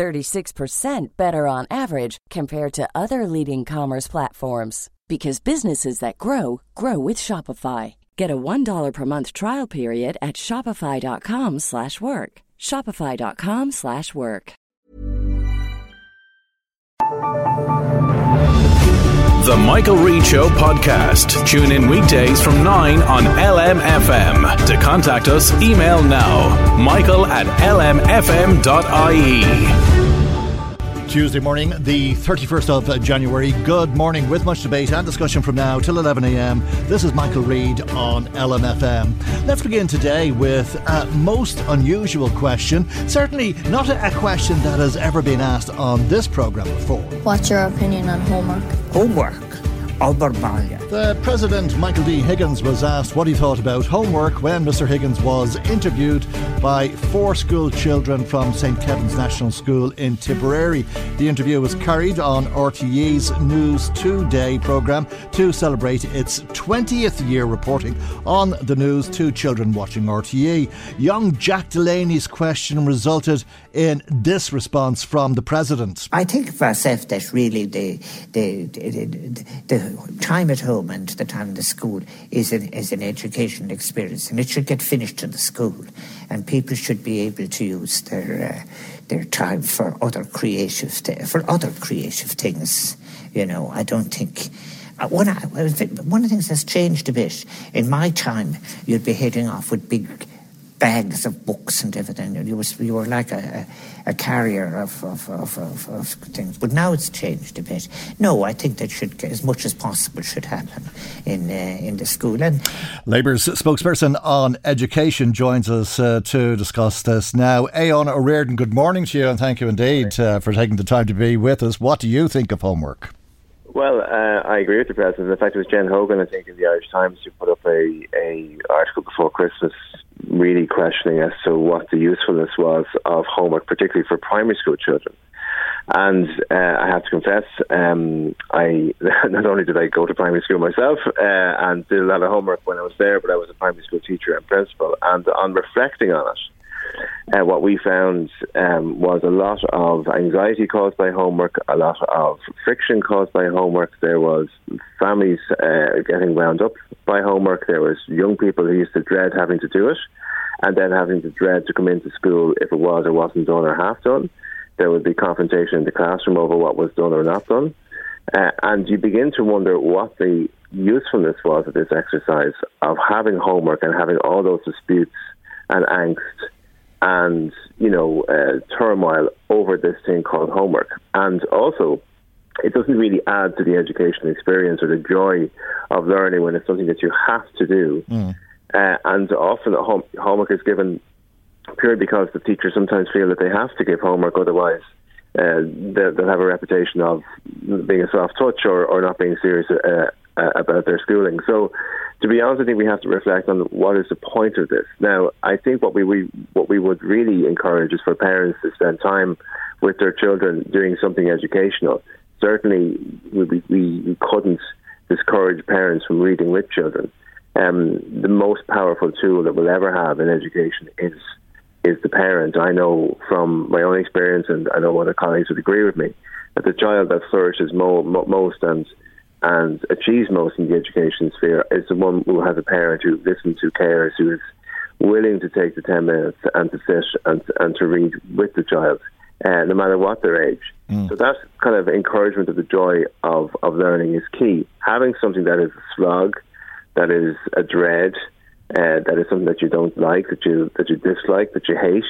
36% better on average compared to other leading commerce platforms because businesses that grow grow with Shopify. Get a $1 per month trial period at shopify.com/work. shopify.com/work. The Michael Reade Show podcast. Tune in weekdays from 9 on LMFM. To contact us, email now. Michael at lmfm.ie. Tuesday morning, the 31st of uh, January. Good morning, with much debate and discussion from now till 11am. This is Michael Reade on LMFM. Let's begin today with a most unusual question. Certainly not a, a question that has ever been asked on this programme before. What's your opinion on homework? Homework Albermalia. The President, Michael D. Higgins, was asked what he thought about homework when Mr. Higgins was interviewed by four school children from St. Kevin's National School in Tipperary. The interview was carried on RTE's News Today programme to celebrate its 20th year reporting on the news to children watching RTE. Young Jack Delaney's question resulted in this response from the President. I think for myself that really the, the, the, the, the time at home and the time in the school is an, is an educational experience, and it should get finished in the school, and people should be able to use their uh, their time for other creative for other creative things. You know, I don't think. Uh, one, one of the things that's changed a bit. In my time, you'd be heading off with big bags of books and everything. You, was, you were like a, a, a carrier of, of, of, of, things. But now it's changed a bit. No, I think that should, as much as possible, should happen in, uh, in the school. And Labour's spokesperson on education joins us uh, to discuss this now. Aodhán Ó Ríordáin, good morning to you and thank you indeed uh, for taking the time to be with us. What do you think of homework? Well, uh, I agree with the president. In fact, it was Jen Hogan, I think, in the Irish Times who put up a, a article before Christmas really questioning as to what the usefulness was of homework, particularly for primary school children. And uh, I have to confess, um, I not only did I go to primary school myself uh, and did a lot of homework when I was there, but I was a primary school teacher and principal. And on reflecting on it, uh, what we found um, was a lot of anxiety caused by homework, a lot of friction caused by homework. There was families uh, getting wound up by homework. There was young people who used to dread having to do it, and then having to dread to come into school if it was or wasn't done or half done. There would be confrontation in the classroom over what was done or not done. Uh, and you begin to wonder what the usefulness was of this exercise of having homework and having all those disputes and angst and you know uh, turmoil over this thing called homework, and also it doesn't really add to the education experience or the joy of learning when it's something that you have to do. Mm. Uh, and often home, homework is given purely because the teachers sometimes feel that they have to give homework, otherwise uh, they'll, they'll, have a reputation of being a soft touch or, or not being serious uh, uh about their schooling. So to be honest, I think we have to reflect on what is the point of this. Now, I think what we, we what we would really encourage is for parents to spend time with their children doing something educational. Certainly, we, we, we couldn't discourage parents from reading with children. Um, the most powerful tool that we'll ever have in education is is the parent. I know from my own experience, and I know other colleagues would agree with me, that the child that flourishes mo- mo- most and and achieves most in the education sphere is the one who has a parent who listens, who cares, who is willing to take the 10 minutes and to sit and, and to read with the child, uh, no matter what their age. Mm. So that kind of encouragement of the joy of, of learning is key. Having something that is a slog, that is a dread, uh, that is something that you don't like, that you that you dislike, that you hate,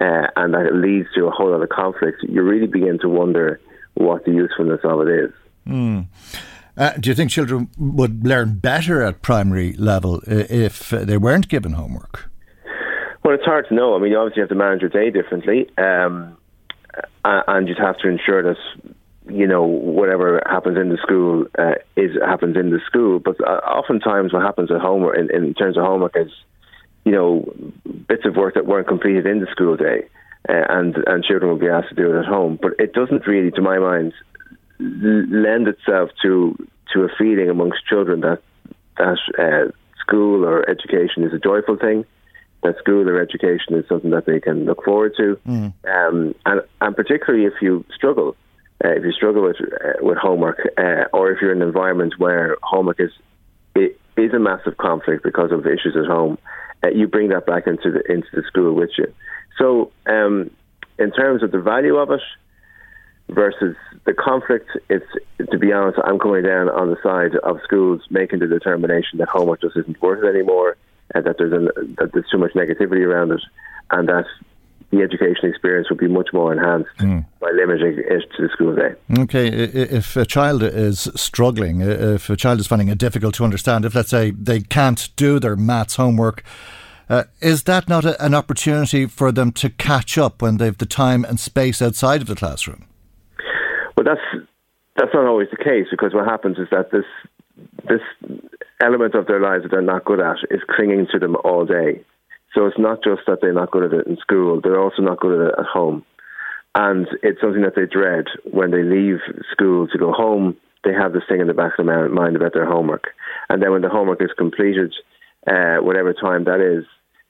uh, and that it leads to a whole lot of conflict, you really begin to wonder what the usefulness of it is. Mm. Uh, do you think children would learn better at primary level if they weren't given homework? Well, it's hard to know. I mean, you obviously have to manage your day differently, um, and you'd have to ensure that you know, whatever happens in the school uh, is happens in the school. But uh, oftentimes, what happens at homework in, in terms of homework is, you know, bits of work that weren't completed in the school day, uh, and and children will be asked to do it at home. But it doesn't really, to my mind, lend itself to to a feeling amongst children that that uh, school or education is a joyful thing that school or education is something that they can look forward to, mm. um, and and particularly if you struggle, uh, if you struggle with uh, with homework, uh, or if you're in an environment where homework is it is a massive conflict because of issues at home, uh, you bring that back into the into the school with you. So, um, in terms of the value of it versus the conflict, it's to be honest, I'm coming down on the side of schools making the determination that homework just isn't worth it anymore and that there's, that there's too much negativity around it, and that the education experience would be much more enhanced mm. by limiting it to the school day. Okay, if a child is struggling, if a child is finding it difficult to understand, if let's say they can't do their maths homework, uh, is that not a, an opportunity for them to catch up when they've the time and space outside of the classroom? Well, that's that's not always the case because what happens is that this this element of their lives that they're not good at is clinging to them all day. So it's not just that they're not good at it in school, they're also not good at it at home. And it's something that they dread when they leave school to go home. They have this thing in the back of their mind about their homework. And then when the homework is completed, uh, whatever time that is,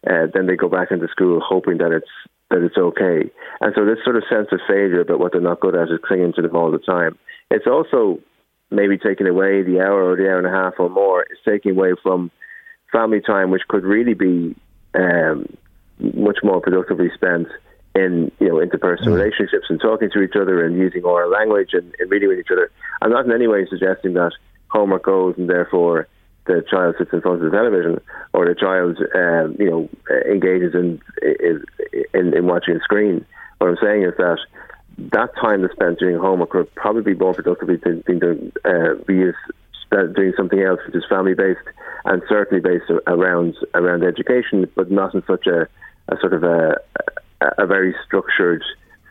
uh, then they go back into school hoping that it's that it's okay. And so this sort of sense of failure about what they're not good at is clinging to them all the time. It's also maybe taking away the hour or the hour and a half or more is taking away from family time, which could really be um, much more productively spent in you know interpersonal mm. relationships and talking to each other and using oral language and, and reading with each other. I'm not in any way suggesting that homework goes and therefore the child sits in front of the television or the child um, you know engages in, in in watching a screen. What I'm saying is that that time that's spent doing homework would probably be more productively being done, uh, be used doing something else which is family based and certainly based around around education, but not in such a, a sort of a, a very structured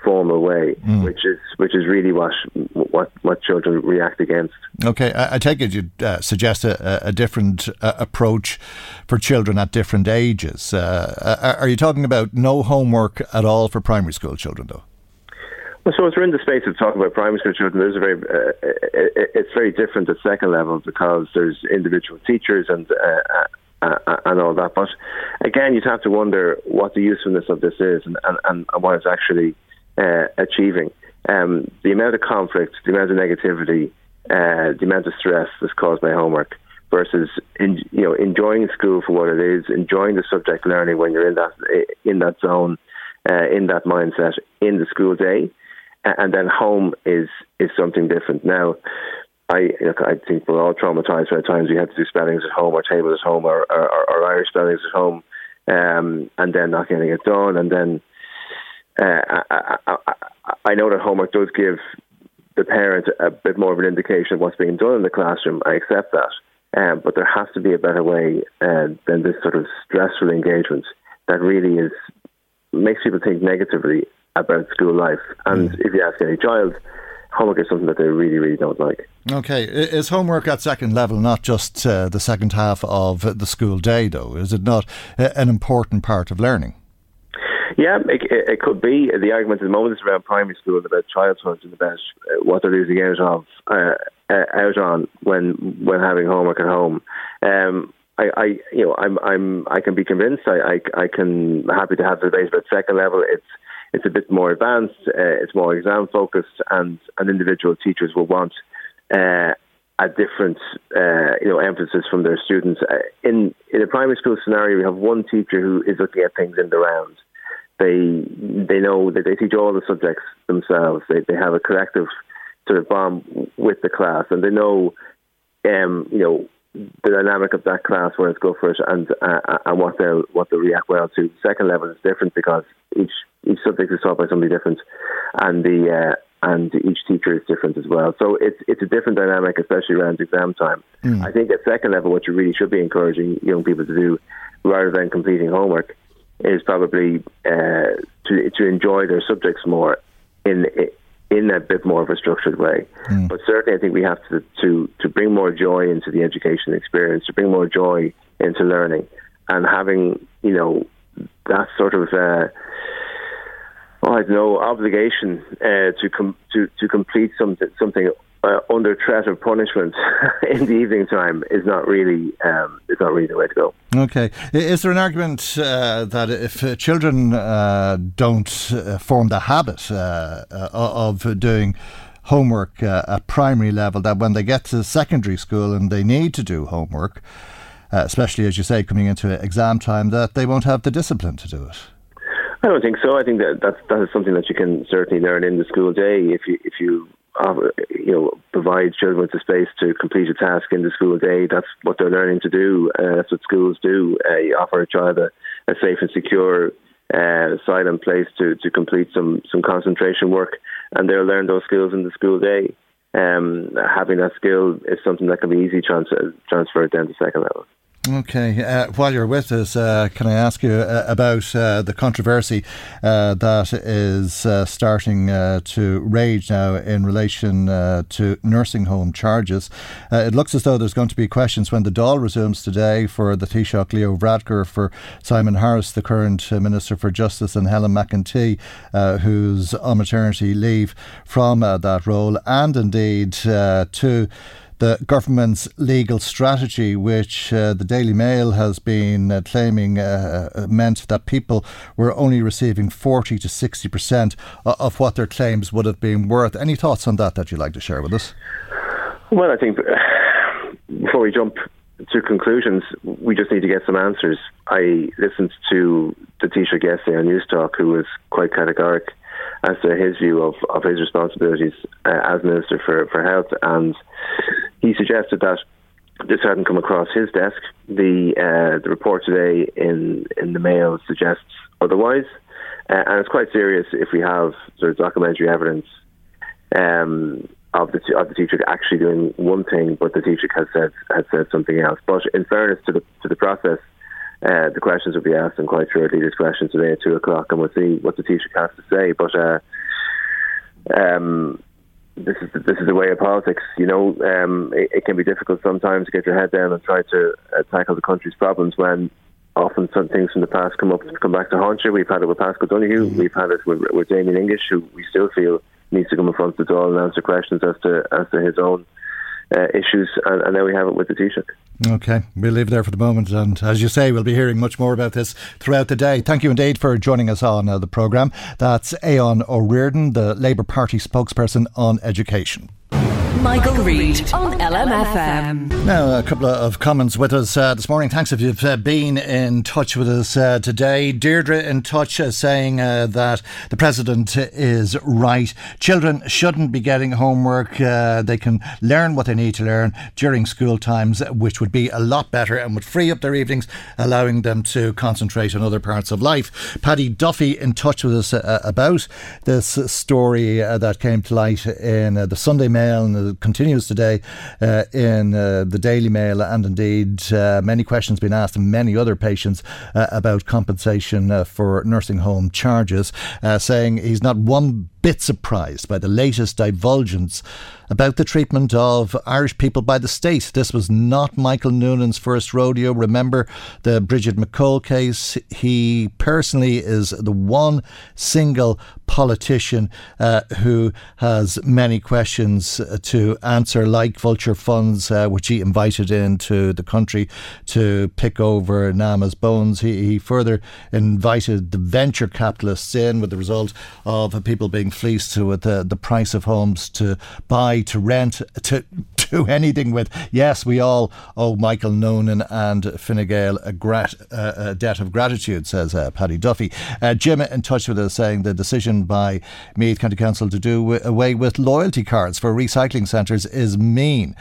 formal way, mm. which is which is really what what what children react against. Okay, I, I take it you uh, suggest a, a different uh, approach for children at different ages. Uh, are you talking about no homework at all for primary school children, though? Well, so as we're in the space of talking about primary school children, there's a very, uh, it's very different at second level because there's individual teachers and uh, uh, uh, and all that. But again, you'd have to wonder what the usefulness of this is and, and, and what it's actually uh, achieving. Um, the amount of conflict, the amount of negativity, uh, the amount of stress that's caused by homework versus in, you know enjoying school for what it is, enjoying the subject learning when you're in that in that zone, uh, in that mindset in the school day and then home is is something different. Now, I look, I think we're all traumatized by times we had to do spellings at home or tables at home or, or, or Irish spellings at home, um, and then not getting it done. And then uh, I, I, I know that homework does give the parent a bit more of an indication of what's being done in the classroom. I accept that. Um, but there has to be a better way uh, than this sort of stressful engagement that really is makes people think negatively about school life. And mm. if you ask any child, homework is something that they really, really don't like. Okay, is homework at second level not just uh, the second half of the school day, though? Is it not an important part of learning? Yeah, it, it could be. The argument at the moment is around primary school, about childhood and about uh, what they're losing out of uh, uh, out on when when having homework at home. Um, I, I, you know, I'm, I'm, I can be convinced. I, I, I can happy to have the debate about second level. It's it's a bit more advanced, uh, it's more exam focused, and, and individual teachers will want uh, a different uh, you know emphasis from their students. Uh, in in a primary school scenario, we have one teacher who is looking at things in the round. They they know that they teach all the subjects themselves. They they have a collective sort of bond with the class, and they know um, you know the dynamic of that class, where it's go for it, and uh, and what they'll what they'll react well to. The Second level is different because each each subject is taught by somebody different, and the uh, and each teacher is different as well. So it's it's a different dynamic, especially around exam time. Mm. I think at second level, what you really should be encouraging young people to do, rather than completing homework, is probably uh, to to enjoy their subjects more in in a bit more of a structured way. Mm. But certainly, I think we have to, to to bring more joy into the education experience, to bring more joy into learning, and having you know that sort of. Uh, oh, I don't know obligation uh, to com- to to complete something something uh, under threat of punishment in the evening time is not really um, is not really the way to go. Okay, is there an argument uh, that if uh, children uh, don't uh, form the habit uh, of doing homework at primary level, that when they get to secondary school and they need to do homework, especially as you say coming into exam time, that they won't have the discipline to do it? I don't think so. I think that that's, that is something that you can certainly learn in the school day if you if you you know, provides children with the space to complete a task in the school day. That's what they're learning to do. Uh, that's what schools do. Uh, you offer a child a, a safe and secure uh, silent place to, to complete some, some concentration work, and they'll learn those skills in the school day. Um, having that skill is something that can be easily transfer, transferred down to second level. Okay. Uh, while you're with us, uh, can I ask you uh, about uh, the controversy uh, that is uh, starting to rage now in relation to nursing home charges? it looks as though there's going to be questions when the Dáil resumes today for the Taoiseach Leo Varadkar, for Simon Harris, the current Minister for Justice, and Helen McEntee, who's on maternity leave from that role, and indeed to the government's legal strategy, which uh, the Daily Mail has been uh, claiming uh, uh meant that people were only receiving 40 to 60% of what their claims would have been worth. Any thoughts on that that you'd like to share with us? Well, I think before we jump to conclusions, we just need to get some answers. I listened to the Taoiseach yesterday on Newstalk, who was quite categorical as to his view of, of his responsibilities uh, as Minister for, for Health. And he suggested that this hadn't come across his desk. The uh, the report today in, in the Mail suggests otherwise. Uh, and it's quite serious if we have sort of documentary evidence um, of the of the Taoiseach actually doing one thing, but the Taoiseach has said has said something else. But in fairness to the to the process, uh, the questions will be asked, and quite shortly, there's questions today at two o'clock, and we'll see what the Taoiseach has to say. But uh, um, this is the, this is the way of politics. You know, um, it, it, can be difficult sometimes to get your head down and try to uh, tackle the country's problems when often some things from the past come up come back to haunt you. We've had it with Paschal Donohoe. Mm-hmm. We've had it with, with Damien English, who we still feel needs to come in front of the Dáil and answer questions as to as to his own uh, issues, and, and now we have it with the Taoiseach. Okay, we'll leave there for the moment, and as you say, we'll be hearing much more about this throughout the day. Thank you indeed for joining us on uh, the programme. That's Ó Ríordáin, the Labour Party spokesperson on education. Michael, Reade on LMFM. Now, a couple of comments with us uh, this morning. Thanks if you've uh, been in touch with us uh, today. Deirdre in touch uh, saying uh, that the President is right. Children shouldn't be getting homework. Uh, they can learn what they need to learn during school times, which would be a lot better and would free up their evenings, allowing them to concentrate on other parts of life. Paddy Duffy in touch with us about this story that came to light in the Sunday Mail continues today uh, in uh, the Daily Mail, and indeed uh, many questions being asked and many other patients uh, about compensation uh, for nursing home charges, saying he's not one bit surprised by the latest divulgence about the treatment of Irish people by the state. This was not Michael Noonan's first rodeo. Remember the Brigid McCole case? He personally is the one single politician uh, who has many questions to answer, like vulture funds, uh, which he invited into the country to pick over Nama's bones. He, he further invited the venture capitalists in with the result of people being fleeced with the, the price of homes to buy to rent, to do anything with. Yes, we all owe Michael Noonan and Fine Gael a, grat, uh, a debt of gratitude, says uh, Paddy Duffy. Uh, Jim in touch with us saying the decision by Meath County Council to do away with loyalty cards for recycling centres is mean,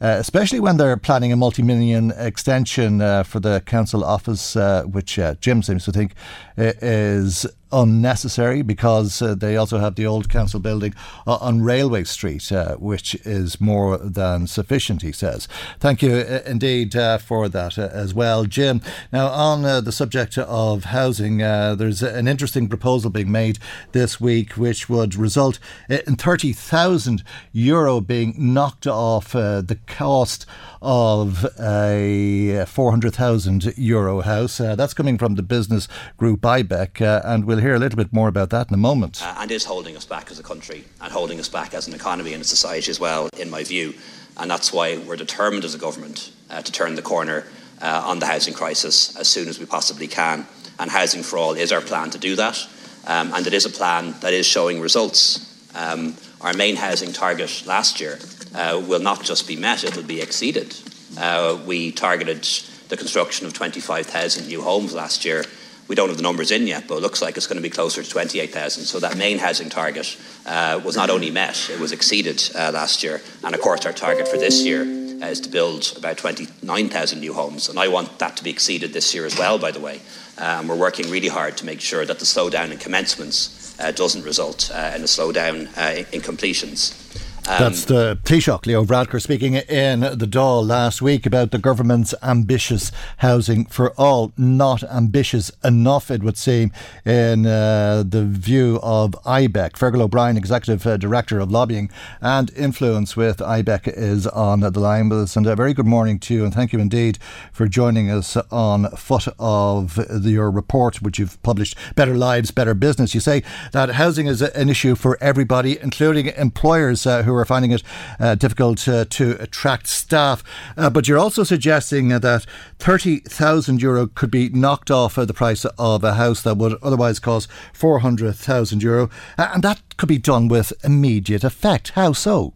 uh, especially when they're planning a multi million extension uh, for the council office, uh, which Jim seems to think is unnecessary because uh, they also have the old council building uh, on Railway Street, uh, which is more than sufficient, he says. Thank you uh, indeed uh, for that as well, Jim. Now, on the subject of housing, there's an interesting proposal being made this week which would result in 30,000 euro being knocked off the cost of a 400,000 euro house. Uh, that's coming from the business group IBEC, uh, and we'll hear a little bit more about that in a moment. Uh, and is holding us back as a country and holding us back as an economy and a society as well, in my view. And that's why we're determined as a government uh, to turn the corner uh, on the housing crisis as soon as we possibly can. And Housing for All is our plan to do that. Um, and it is a plan that is showing results. Um, our main housing target last year uh, will not just be met, it will be exceeded. Uh, we targeted the construction of 25,000 new homes last year. We don't have the numbers in yet, but it looks like it's going to be closer to 28,000. So that main housing target uh, was not only met, it was exceeded uh, last year. And of course, our target for this year uh, is to build about 29,000 new homes. And I want that to be exceeded this year as well, by the way. Um, we're working really hard to make sure that the slowdown in commencements uh, doesn't result uh, in a slowdown uh, in completions. Um, That's the Taoiseach, Leo Varadkar, speaking in the Dáil last week about the government's ambitious housing for all. Not ambitious enough, it would seem, in uh, the view of IBEC. Fergal O'Brien, Executive uh, Director of Lobbying and Influence with IBEC, is on the line with us. And a very good morning to you, and thank you indeed for joining us on foot of the, your report, which you've published, Better Lives, Better Business. You say that housing is an issue for everybody, including employers uh, who who are finding it uh, difficult uh, to attract staff. Uh, but you're also suggesting that 30,000 euro could be knocked off the price of a house that would otherwise cost 400,000 euro. and that could be done with immediate effect. How so?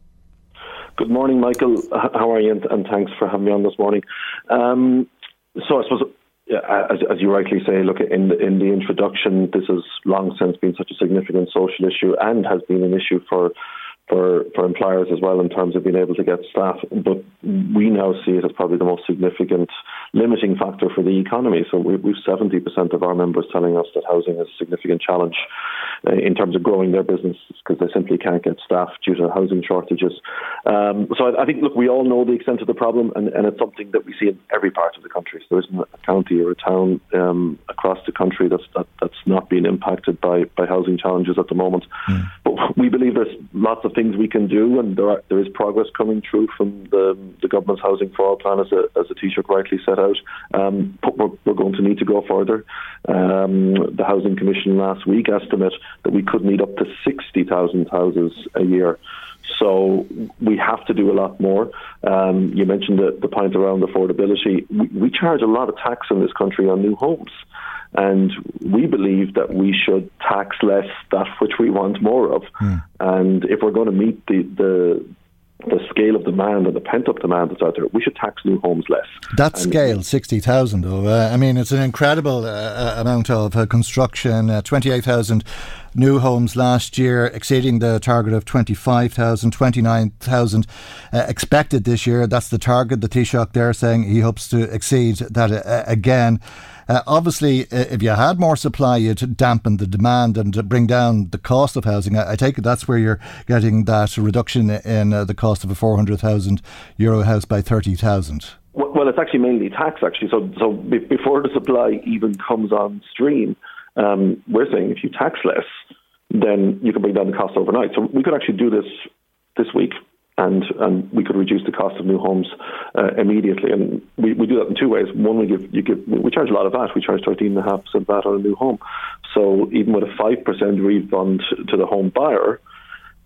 Good morning, Michael. How are you? And, thanks for having me on this morning. Um, so I suppose as, as, you rightly say, look in the, in the introduction, this has long since been such a significant social issue and has been an issue for for, for employers as well in terms of being able to get staff. But we now see it as probably the most significant limiting factor for the economy. So we, we've 70% of our members telling us that housing is a significant challenge uh, in terms of growing their businesses because they simply can't get staff due to housing shortages. Um, so I, I, think, look, we all know the extent of the problem, and, and, it's something that we see in every part of the country. So there isn't a county or a town um, across the country that's that, that's not being impacted by, by housing challenges at the moment. Mm. But we believe there's lots of things we can do, and there, are, there is progress coming through from the, the government's Housing for All plan, as, a, as the Taoiseach rightly set out. Um, but we're, we're, going to need to go further. Um, the Housing Commission last week estimated that we could need up to 60,000 houses a year. So we have to do a lot more. Um, you mentioned the, the point around affordability. We, we, charge a lot of tax in this country on new homes. And we believe that we should tax less that which we want more of. Mm. And if we're going to meet the, the the scale of demand and the pent up demand that's out there, we should tax new homes less. That and scale, 60,000, though, uh, I mean, it's an incredible uh, uh amount of uh, construction, uh, 28,000 new homes last year, exceeding the target of 25,000, 29,000 uh, expected this year. That's the target. The Taoiseach there saying he hopes to exceed that uh, again. Uh, obviously, uh, if you had more supply, you'd dampen the demand and bring down the cost of housing. I, I take it that's where you're getting that reduction in uh, the cost of a 400,000 euro house by 30,000. Well, it's actually mainly tax, actually. So, so before the supply even comes on stream, um, we're saying if you tax less, then you can bring down the cost overnight. So we could actually do this this week and and we could reduce the cost of new homes uh, immediately. And we, we do that in two ways. One, we give you give we charge a lot of VAT. We charge thirteen and a half percent VAT on a new home. So even with a five percent refund to the home buyer,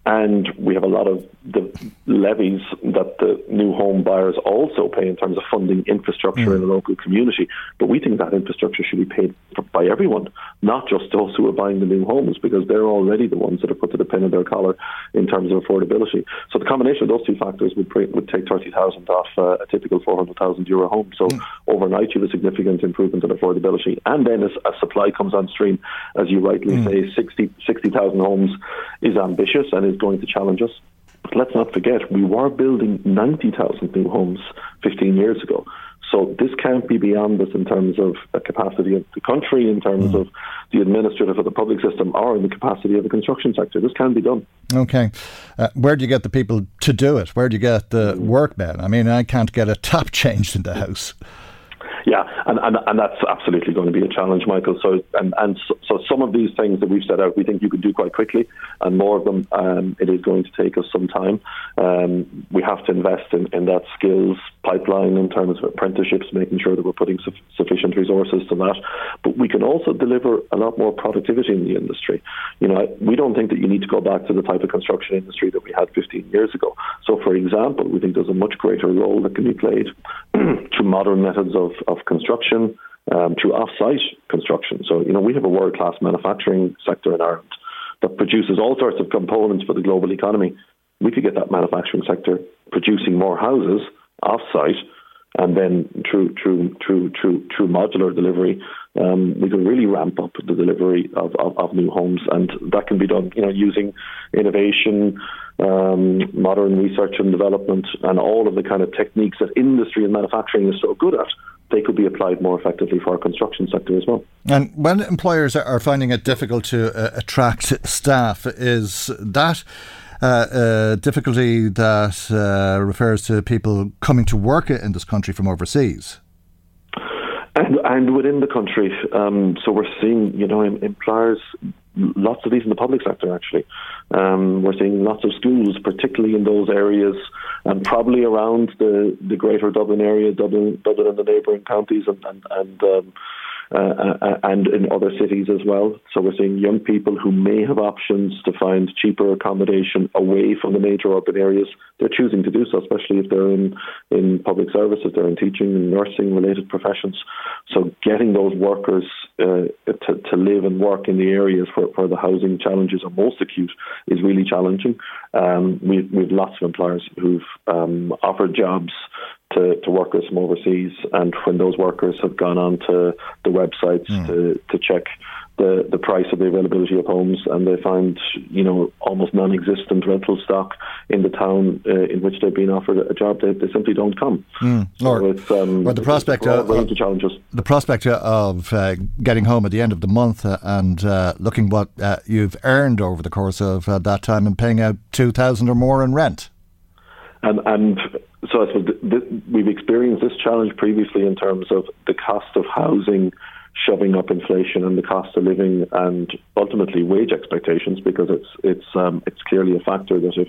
and we have a lot of the levies that the new home buyers also pay in terms of funding infrastructure mm. in the local community. But we think that infrastructure should be paid for, by everyone, not just those who are buying the new homes, because they're already the ones that are put to the pin of their collar in terms of affordability. So the combination of those two factors would, would take 30,000 off uh, a typical 400,000 euro home. So mm. overnight, you have a significant improvement in affordability. And then as, as supply comes on stream, as you rightly mm. say, 60,000 60, homes is ambitious and is going to challenge us. But let's not forget, we were building 90,000 new homes 15 years ago. So this can't be beyond us in terms of the capacity of the country, in terms mm. of the administrative of the public system, or in the capacity of the construction sector. This can be done. Okay. Uh, where do you get the people to do it? Where do you get the workmen? I mean, I can't get a tap changed in the house. Yeah, and, and, and that's absolutely going to be a challenge, Michael. So and, and so, so some of these things that we've set out, we think you can do quite quickly, and more of them, um, it is going to take us some time. Um, we have to invest in, in that skills pipeline in terms of apprenticeships, making sure that we're putting su- sufficient resources to that. But we can also deliver a lot more productivity in the industry. You know, we don't think that you need to go back to the type of construction industry that we had 15 years ago. So, for example, we think there's a much greater role that can be played through modern methods of, of construction, um, through off-site construction. So, you know, we have a world-class manufacturing sector in Ireland that produces all sorts of components for the global economy. We could get that manufacturing sector producing more houses off-site, and then through through through through through modular delivery, um, we can really ramp up the delivery of, of, of, new homes, and that can be done, you know, using innovation, um, modern research and development, and all of the kind of techniques that industry and manufacturing is so good at. They could be applied more effectively for our construction sector as well. And when employers are finding it difficult to uh, attract staff, is that uh, uh, difficulty that uh, refers to people coming to work in this country from overseas. And, and within the country, um, so we're seeing, you know, employers, lots of these in the public sector actually. Um, we're seeing lots of schools, particularly in those areas, and probably around the, the greater Dublin area, Dublin, Dublin and the neighbouring counties, and and, and um, uh, uh, and in other cities as well. So we're seeing young people who may have options to find cheaper accommodation away from the major urban areas. They're choosing to do so, especially if they're in, in public services, they're in teaching and nursing related professions. So getting those workers uh, to, to live and work in the areas where, where the housing challenges are most acute is really challenging. Um, we, we have lots of employers who've um, offered jobs to, to workers from overseas. And when those workers have gone on to the websites mm. to, to check the, the price of the availability of homes and they find, you know, almost non-existent rental stock in the town uh, in which they've been offered a job, they, they simply don't come. Mm. So it's, um, or the prospect of, of challenges. The prospect of uh, getting home at the end of the month uh, and uh, looking what uh, you've earned over the course of uh, that time and paying out 2000 or more in rent. And, and so I suppose th- th- we've experienced this challenge previously in terms of the cost of housing shoving up inflation and the cost of living and ultimately wage expectations because it's it's um, it's clearly a factor that if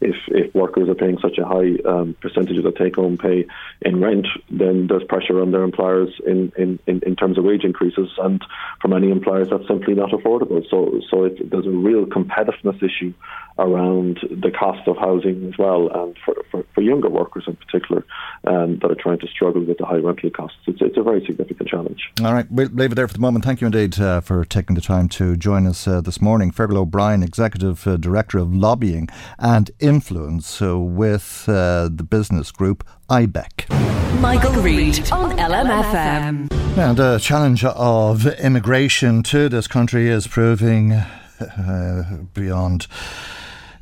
if if workers are paying such a high um, percentage of the take home pay in rent, then there's pressure on their employers in, in, in, in, terms of wage increases. And for many employers, that's simply not affordable. So so it, there's a real competitiveness issue around the cost of housing as well, and for, for, for younger workers in particular um, that are trying to struggle with the high rental costs. It's, it's a very significant challenge. All right, we'll leave it there for the moment. Thank you indeed uh, for taking the time to join us uh, this morning. Fergal O'Brien, Executive uh, Director of Lobbying and influence uh, with uh, the business group IBEC. Michael, Reade on LMFM. And the challenge of immigration to this country is proving uh, beyond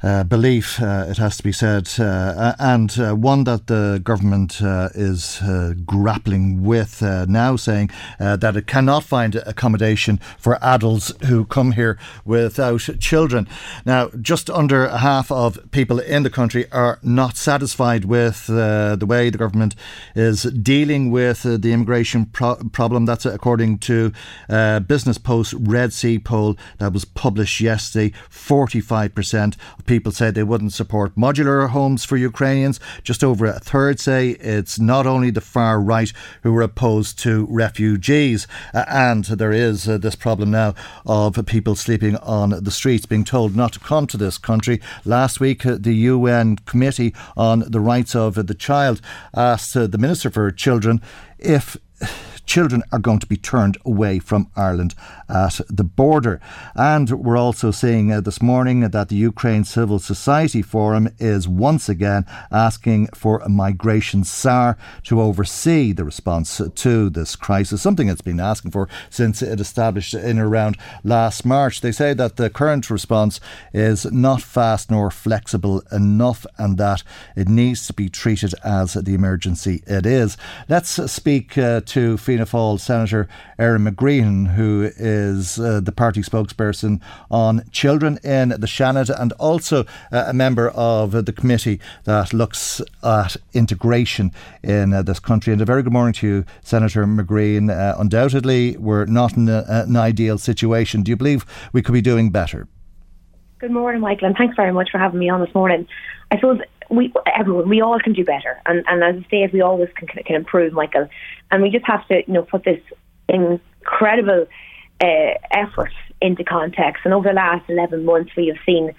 uh, belief, uh, it has to be said, uh, and uh, one that the government uh, is grappling with now, saying that it cannot find accommodation for adults who come here without children. Now, just under half of people in the country are not satisfied with the way the government is dealing with the immigration pro- problem. That's according to Business Post Red C poll that was published yesterday. 45% people said they wouldn't support modular homes for Ukrainians. Just over a third say it's not only the far right who are opposed to refugees. Uh, and there is uh, this problem now of people sleeping on the streets, being told not to come to this country. Last week, uh, the UN Committee on the Rights of the Child asked uh, the Minister for Children if children are going to be turned away from Ireland at the border. And we're also seeing uh, this morning that the Ukraine Civil Society Forum is once again asking for a migration czar to oversee the response to this crisis, something it's been asking for since it established in around last March. They say that the current response is not fast nor flexible enough and that it needs to be treated as the emergency it is. Let's speak uh, to Fianna Fáil Senator Erin McGreehan, who is uh, the party spokesperson on children in the Seanad and also uh, a member of the committee that looks at integration in uh, this country. And a very good morning to you, Senator McGreehan. Uh, undoubtedly, we're not in a, an ideal situation. Do you believe we could be doing better? Good morning, Michael, and thanks very much for having me on this morning. I suppose we everyone we all can do better, and and as I say, we always can can improve, Michael, and we just have to you know put this incredible uh, effort into context. And over the last eleven months, we have seen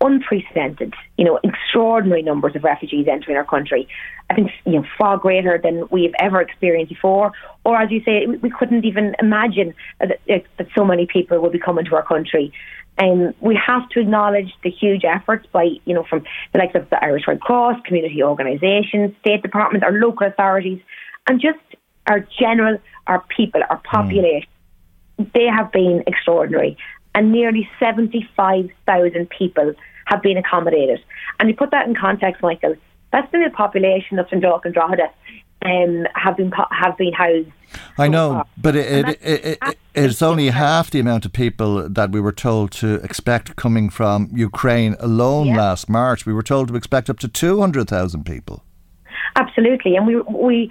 unprecedented, you know, extraordinary numbers of refugees entering our country. I think you know far greater than we've ever experienced before, or as you say, we couldn't even imagine that, that so many people would be coming to our country. And we have to acknowledge the huge efforts by, you know, from the likes of the Irish Red Cross, community organisations, state departments, our local authorities, and just our general, our people, our population. Mm. They have been extraordinary. And nearly 75,000 people have been accommodated. And you put that in context, Michael, that's the population of Dundalk and Drogheda um, have been have been housed. I know, but it, it, it, it, it's only half the amount of people that we were told to expect coming from Ukraine alone yeah. last March. We were told to expect up to two hundred thousand people. Absolutely, and we we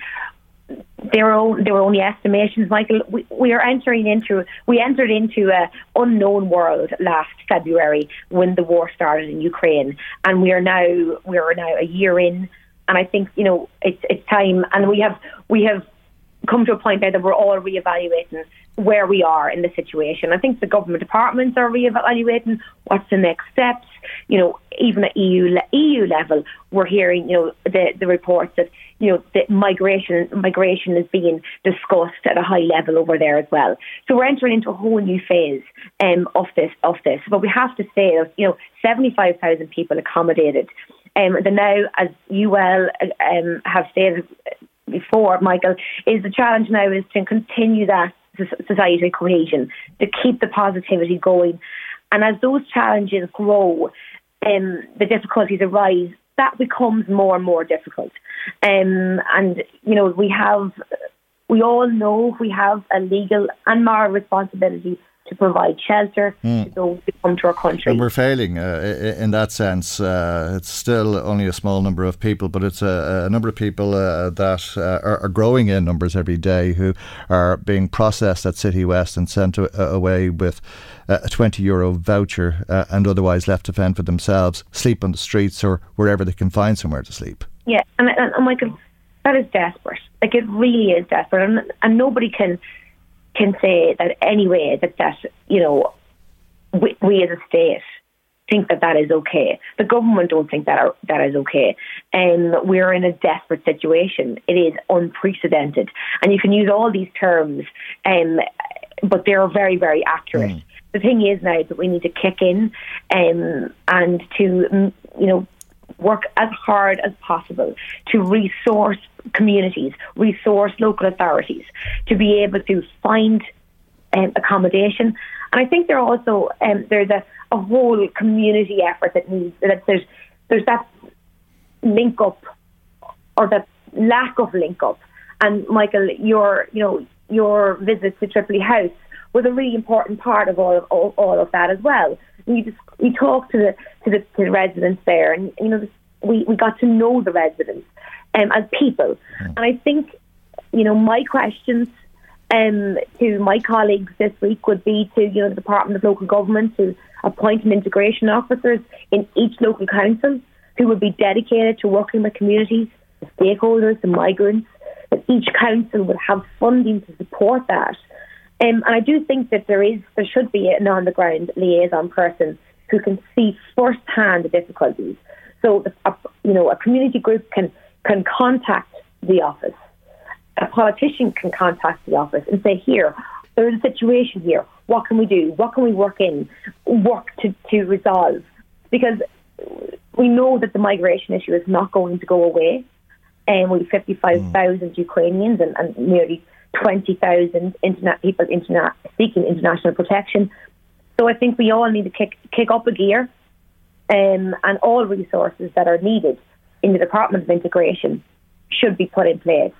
are there were only estimations, Michael. We, we are entering into we entered into a unknown world last February when the war started in Ukraine, and we are now we are now a year in. And I think you know it's it's time, and we have we have come to a point now that we're all reevaluating where we are in the situation. I think the government departments are reevaluating what's the next steps. You know, even at EU EU level, we're hearing you know the the reports that you know the migration migration is being discussed at a high level over there as well. So we're entering into a whole new phase um, of this of this. But we have to say that you know seventy five thousand people accommodated. Um, the now, as you well um, have stated before, Michael, is the challenge now is to continue that society cohesion, to keep the positivity going. And as those challenges grow, um, the difficulties arise, that becomes more and more difficult. Um, and, you know, we have, we all know we have a legal and moral responsibility to provide shelter mm. to those who come to our country. And we're failing uh, in that sense. Uh, it's still only a small number of people, but it's a, a number of people uh, that uh, are, are, growing in numbers every day who are being processed at Citywest and sent away with a 20 euro voucher uh, and otherwise left to fend for themselves, sleep on the streets or wherever they can find somewhere to sleep. Yeah, and, and, and Michael, that is desperate. Like it really is desperate, and, and nobody can can say that anyway that that you know we, we as a state think that that is okay. The government don't think that are, that is okay, and we're in a desperate situation. It is unprecedented, and you can use all these terms, um, but they're very very accurate. Mm. The thing is now that we need to kick in um, and to you know work as hard as possible to resource communities, resource local authorities to be able to find um, accommodation. And I think there also um, there's a, a whole community effort that needs that there's there's that link up or that lack of link up. And Michael, your you know your visit to Tripoli House was a really important part of all of all, all of that as well. We just we talked to the to the, to the residents there, and you know we we got to know the residents um, as people. Mm. And I think, you know, my questions um, to my colleagues this week would be to, you know, the Department of Local Government to appoint an integration officers in each local council who would be dedicated to working with communities, the stakeholders, the migrants, that each council would have funding to support that. Um, and I do think that there is, there should be an on the ground liaison person who can see firsthand the difficulties. So, a, you know, a community group can can contact the office. A politician can contact the office and say, here, there's a situation here. What can we do? What can we work in, work to, to resolve? Because we know that the migration issue is not going to go away. And we have 55,000 mm. Ukrainians and, and nearly 20,000 internet people seeking international protection. So I think we all need to kick, kick up a gear um, and all resources that are needed in the Department of Integration should be put in place.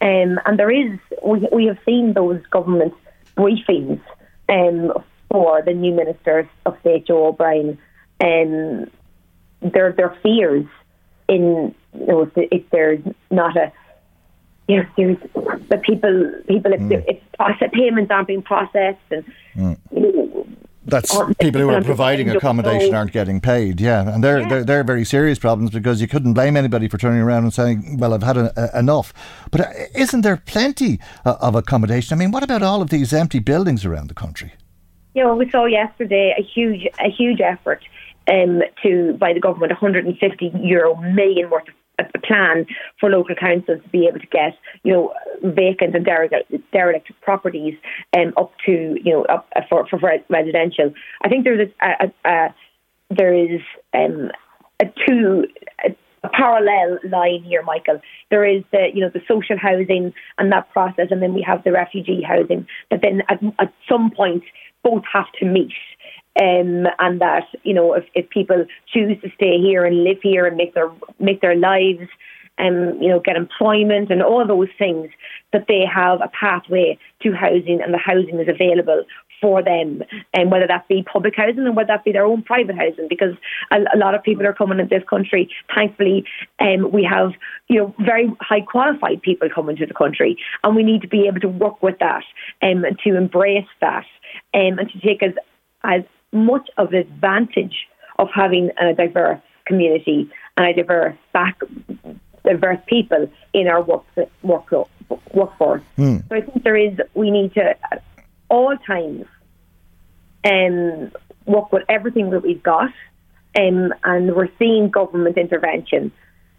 Um, and there is, we, we have seen those government briefings um, for the new Minister of State, Joe O'Brien, and um, their, their fears in, you know, if there's not a, you know, there's the people, people, if, mm. if process, payments aren't being processed and, mm. you know, that's people who are providing accommodation aren't getting paid. Yeah, and they're, yeah. they're they're very serious problems because you couldn't blame anybody for turning around and saying, "Well, I've had a, a, enough." But uh, isn't there plenty uh, of accommodation? I mean, what about all of these empty buildings around the country? Yeah, well, we saw yesterday a huge a huge effort um, to by the government 150 euro million worth of a plan for local councils to be able to get, you know, vacant and derelict, properties um, up to, you know, up uh, for, for residential. I think there's a, a, a there is um, a two. A, a parallel line here, Michael. There is the you know the social housing and that process, and then we have the refugee housing. But then at, at some point, both have to meet. Um, and that you know if, if people choose to stay here and live here and make their make their lives and um, you know get employment and all those things that they have a pathway to housing and the housing is available for them. And whether that be public housing and whether that be their own private housing because a, a lot of people are coming into this country. Thankfully um, we have you know very high qualified people coming to the country and we need to be able to work with that um, and to embrace that um, and to take as as much of the advantage of having a diverse community and a diverse back, diverse people in our work, work workforce. Mm. So I think there is we need to at all times um, work with everything that we've got, um, and we're seeing government intervention.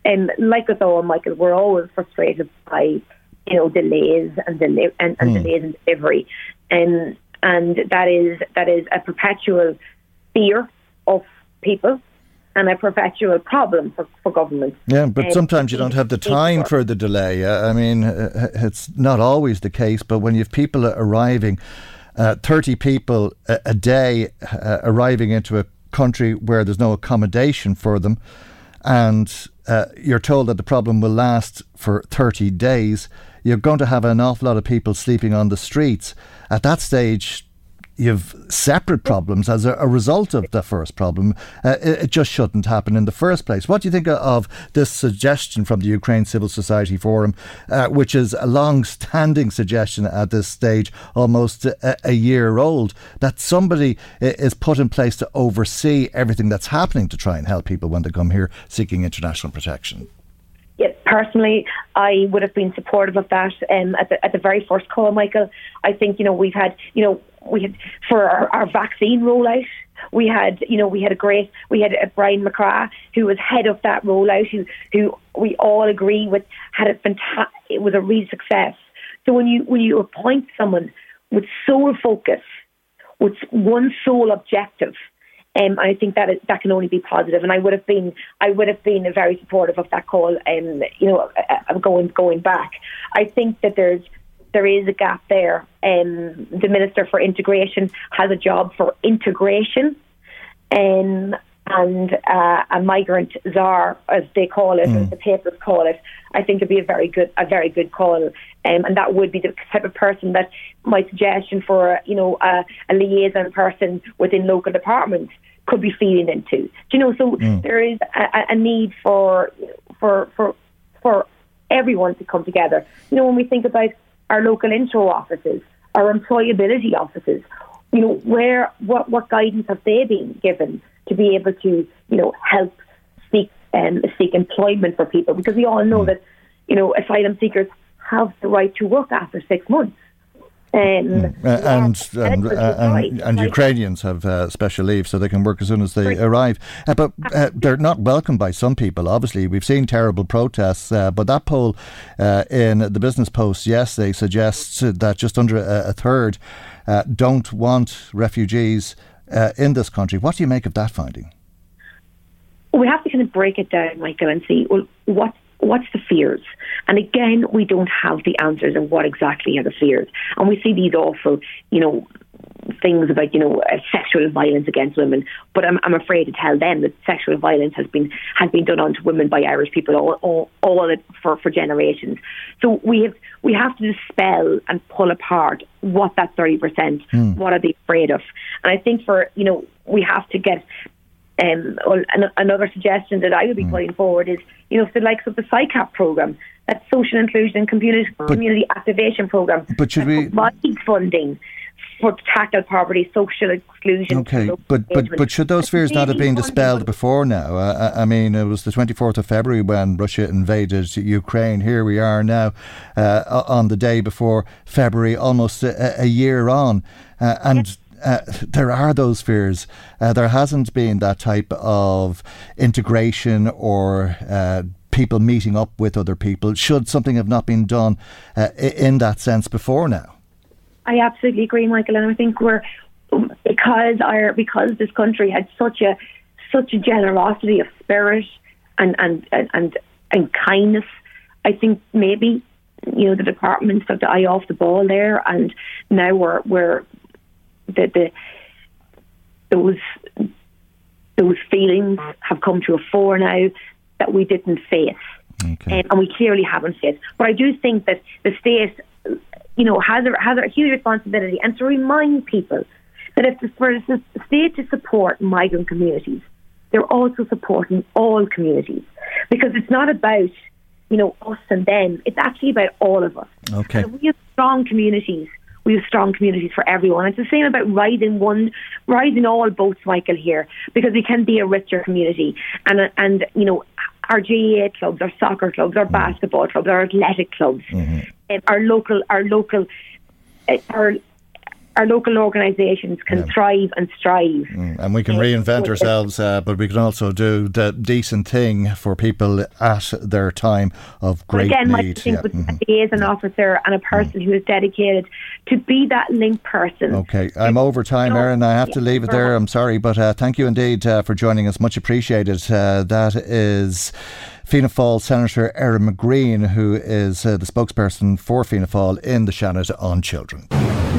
And like us all, Michael, we're always frustrated by you know delays and, deli- and, and mm. delays in delivery, and and that is that is a perpetual fear of people and a perpetual problem for, for government. Yeah, but um, sometimes you don't have the time for the delay. Uh, I mean, uh, it's not always the case, but when you have people arriving, uh, 30 people a, a day uh, arriving into a country where there's no accommodation for them, and uh, you're told that the problem will last for 30 days, you're going to have an awful lot of people sleeping on the streets. At that stage, you've separate problems as a, a result of the first problem. Uh, it, it, just shouldn't happen in the first place. What do you think of this suggestion from the Ukraine Civil Society Forum, uh, which is a long standing suggestion at this stage, almost a, a, year old, that somebody is put in place to oversee everything that's happening to try and help people when they come here seeking international protection? Yeah, personally, I would have been supportive of that um, at, the, at the very first call, Michael. I think, you know, we've had, you know, we had for our, our vaccine rollout. We had, you know, we had a great, we had a Brian MacCraith who was head of that rollout, who, who we all agree with had a fantastic, it was a real success. So when you when you appoint someone with sole focus, with one sole objective, um, I think that is, that can only be positive. positive, and I would have been I would have been very supportive of that call. Um, you know, uh, uh going going back, I think that there's there is a gap there. Um, the Minister for Integration has a job for integration. Um, and uh, a migrant czar, as they call it, mm. as the papers call it, I think it'd be a very good, a very good call, um, and that would be the type of person that my suggestion for, you know, a, a liaison person within local departments could be feeding into. Do you know? So mm. there is a, a need for for for for everyone to come together. You know, when we think about our local intro offices, our employability offices. You know, where what what guidance have they been given to be able to you know help seek um, seek employment for people? Because we all know mm. that you know asylum seekers have the right to work after six months. Um, uh, and and, uh, and, and Ukrainians have uh, special leave, so they can work as soon as they arrive. Uh, but uh, they're not welcomed by some people. Obviously, we've seen terrible protests. Uh, but that poll in the Business Post yesterday suggests that just under a, a third don't want refugees in this country. What do you make of that finding? We have to kind of break it down, Michael, and see well what what's the fears? And again, we don't have the answers of what exactly are the fears. And we see these awful, you know, things about you know uh, sexual violence against women, but I'm, I'm afraid to tell them that sexual violence has been has been done onto women by Irish people all all, all it for for generations. So we have we have to dispel and pull apart what that thirty percent. Mm. What are they afraid of? And I think for you know we have to get um, another suggestion that I would be mm. putting forward is, you know, the likes of the SICAP program, that social inclusion and community, but, community activation program, but should we provide funding for tackle poverty, social exclusion. Okay, but but but should those fears not have been dispelled before now? Uh, I mean, it was the 24th of February when Russia invaded Ukraine. Here we are now uh, on the day before February, almost a, a year on, uh, and. Yes uh, there are those fears. Uh, there hasn't been that type of integration or uh, people meeting up with other people. Should something have not been done uh, in that sense before now? I absolutely agree, Michael, and I think we're because our because this country had such a such a generosity of spirit and and and and kindness. I think maybe you know the departments took the eye off the ball there, and now we're we're the, the those those feelings have come to a fore now that we didn't face, okay. um, and we clearly haven't faced. But I do think that the state, you know, has a, has a huge responsibility, and to remind people that if the, for the state to support migrant communities, they're also supporting all communities because it's not about you know us and them. It's actually about all of us. Okay, and we have strong communities we have strong communities for everyone. It's the same about rising one, rising all boats, Michael, here, because we can be a richer community. And, and you know, our GAA clubs, our soccer clubs, our mm-hmm. basketball clubs, our athletic clubs, mm-hmm. our local, our local, uh, our our local organisations can yeah. thrive and strive. Mm, and we can reinvent ourselves, uh, but we can also do the decent thing for people at their time of great again, need. I think yeah. with mm-hmm. a liaison officer and a person mm. who is dedicated to be that link person. Okay, I'm over time, Erin. I have to leave it there. I'm sorry, but uh, thank you indeed uh, for joining us. Much appreciated. Uh, that is. Fianna Fáil Senator Erin McGreehan, who is uh, the spokesperson for Fianna Fáil in the Seanad on Children.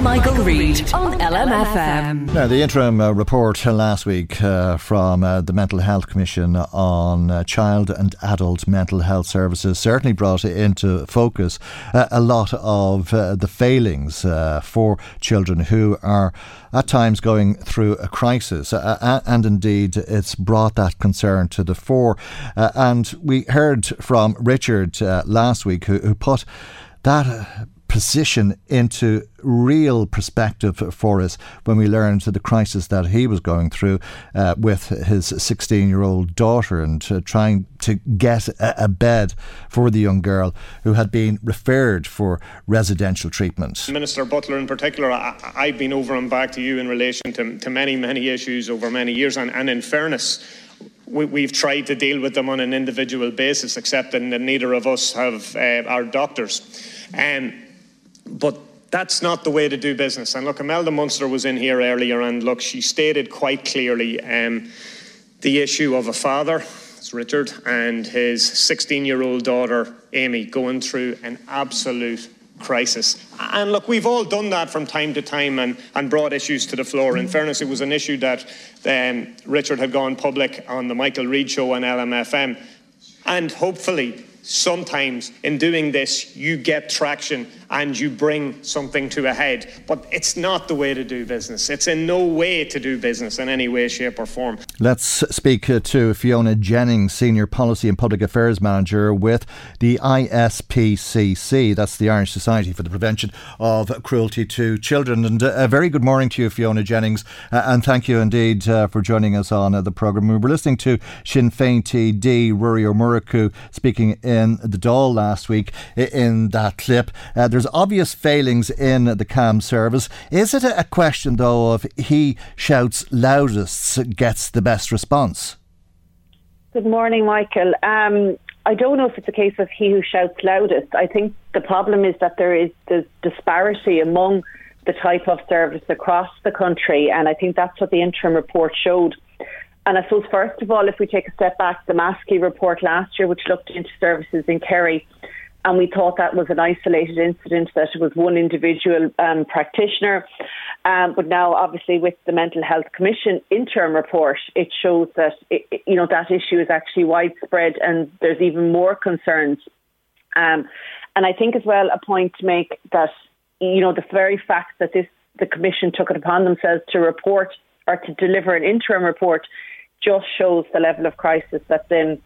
Michael, Reade on LMFM. Now, the interim uh, report last week uh, from uh, the Mental Health Commission on uh, child and adult mental health services certainly brought into focus uh, a lot of uh, the failings for children who are at times going through a crisis. and indeed, it's brought that concern to the fore. and we heard from Richard last week who, who put that position into real perspective for us when we learned the crisis that he was going through uh, with his 16 year old daughter and uh, trying to get a, a, bed for the young girl who had been referred for residential treatment. Minister Butler, in particular, I, have been over and back to you in relation to, to many, many issues over many years, and, and in fairness, we, have tried to deal with them on an individual basis, except that neither of us have uh, our doctors. Um, but that's not the way to do business. And look, Imelda Munster was in here earlier, and look, she stated quite clearly um, the issue of a father, it's Richard, and his 16 year old daughter, Amy, going through an absolute crisis. And look, we've all done that from time to time and, and brought issues to the floor. In fairness, it was an issue that um, Richard had gone public on the Michael Reade show on LMFM. And hopefully, sometimes in doing this, you get traction and you bring something to a head. But it's not the way to do business. It's in no way to do business in any way, shape, or form. Let's speak uh, to Fiona Jennings, Senior Policy and Public Affairs Manager with the ISPCC. That's the Irish Society for the Prevention of Cruelty to Children. And uh, a very good morning to you, Fiona Jennings. Uh, and thank you indeed uh, for joining us on uh, the programme. We were listening to Sinn Féin TD Ruairí Ó speaking in the Dáil last week in that clip. there's there's obvious failings in the CAMHS service. Is it a question, though, of he shouts loudest gets the best response? Good morning, Michael. Um, I don't know if it's a case of he who shouts loudest. I think the problem is that there is the disparity among the type of service across the country, and I think that's what the interim report showed. And I suppose, first of all, if we take a step back, the Maskey report last year, which looked into services in Kerry, and we thought that was an isolated incident, that it was one individual um, practitioner. Um, but now, obviously, with the Mental Health Commission interim report, it shows that it, you know that issue is actually widespread, and there's even more concerns. Um, and I think as well a point to make that you know the very fact that this the Commission took it upon themselves to report or to deliver an interim report just shows the level of crisis that then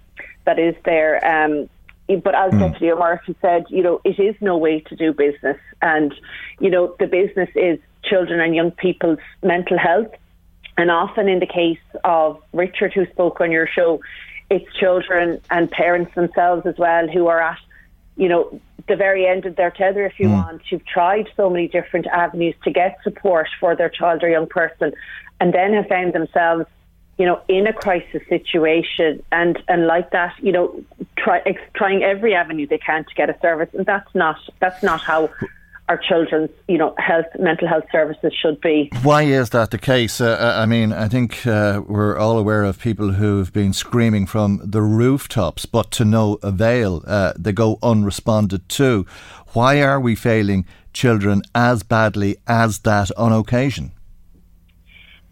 that is there. Um, but as mm. Deputy Murphy said, you know, it is no way to do business. And, you know, the business is children and young people's mental health. And often in the case of Richard, who spoke on your show, it's children and parents themselves as well who are at, you know, the very end of their tether, if you mm. want, who've tried so many different avenues to get support for their child or young person and then have found themselves you know, in a crisis situation and, and like that, you know, try, trying every avenue they can to get a service. And that's not, that's not how our children's, you know, health, mental health services should be. Why is that the case? Uh, uh I mean, I think uh, we're all aware of people who've been screaming from the rooftops, but to no avail. Uh, they go unresponded to. Why are we failing children as badly as that on occasion?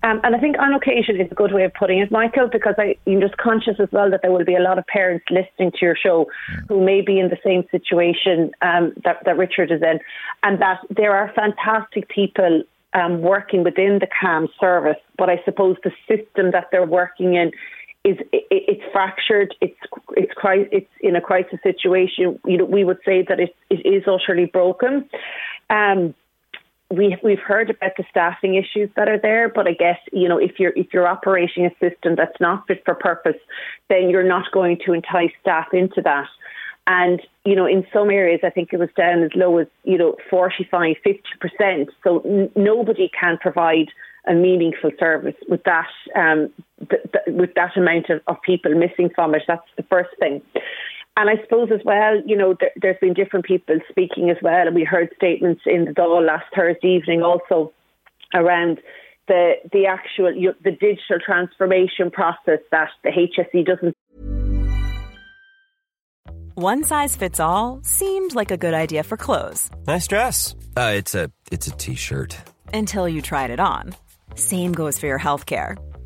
Um, and I think on occasion is a good way of putting it, Michael, because I, am just conscious as well that there will be a lot of parents listening to your show who may be in the same situation um, that, that Richard is in, and that there are fantastic people um, working within the CAMHS service, but I suppose the system that they're working in is it, it's fractured. It's it's it's in a crisis situation. You know, we would say that it, it is utterly broken. Um, we we've heard about the staffing issues that are there, but I guess you know if you're if you're operating a system that's not fit for purpose, then you're not going to entice staff into that. And you know, in some areas, I think it was down as low as you know 45, 50 percent. So n- nobody can provide a meaningful service with that um, th- th- with that amount of, of people missing from it. That's the first thing. And I suppose as well, you know, there, has been different people speaking as well, and we heard statements in the Dáil last Thursday evening also around the the actual you, the digital transformation process that the HSE doesn't. One size fits all seemed like a good idea for clothes. Nice dress. Uh, it's a it's a t-shirt. Until you tried it on. Same goes for your health care.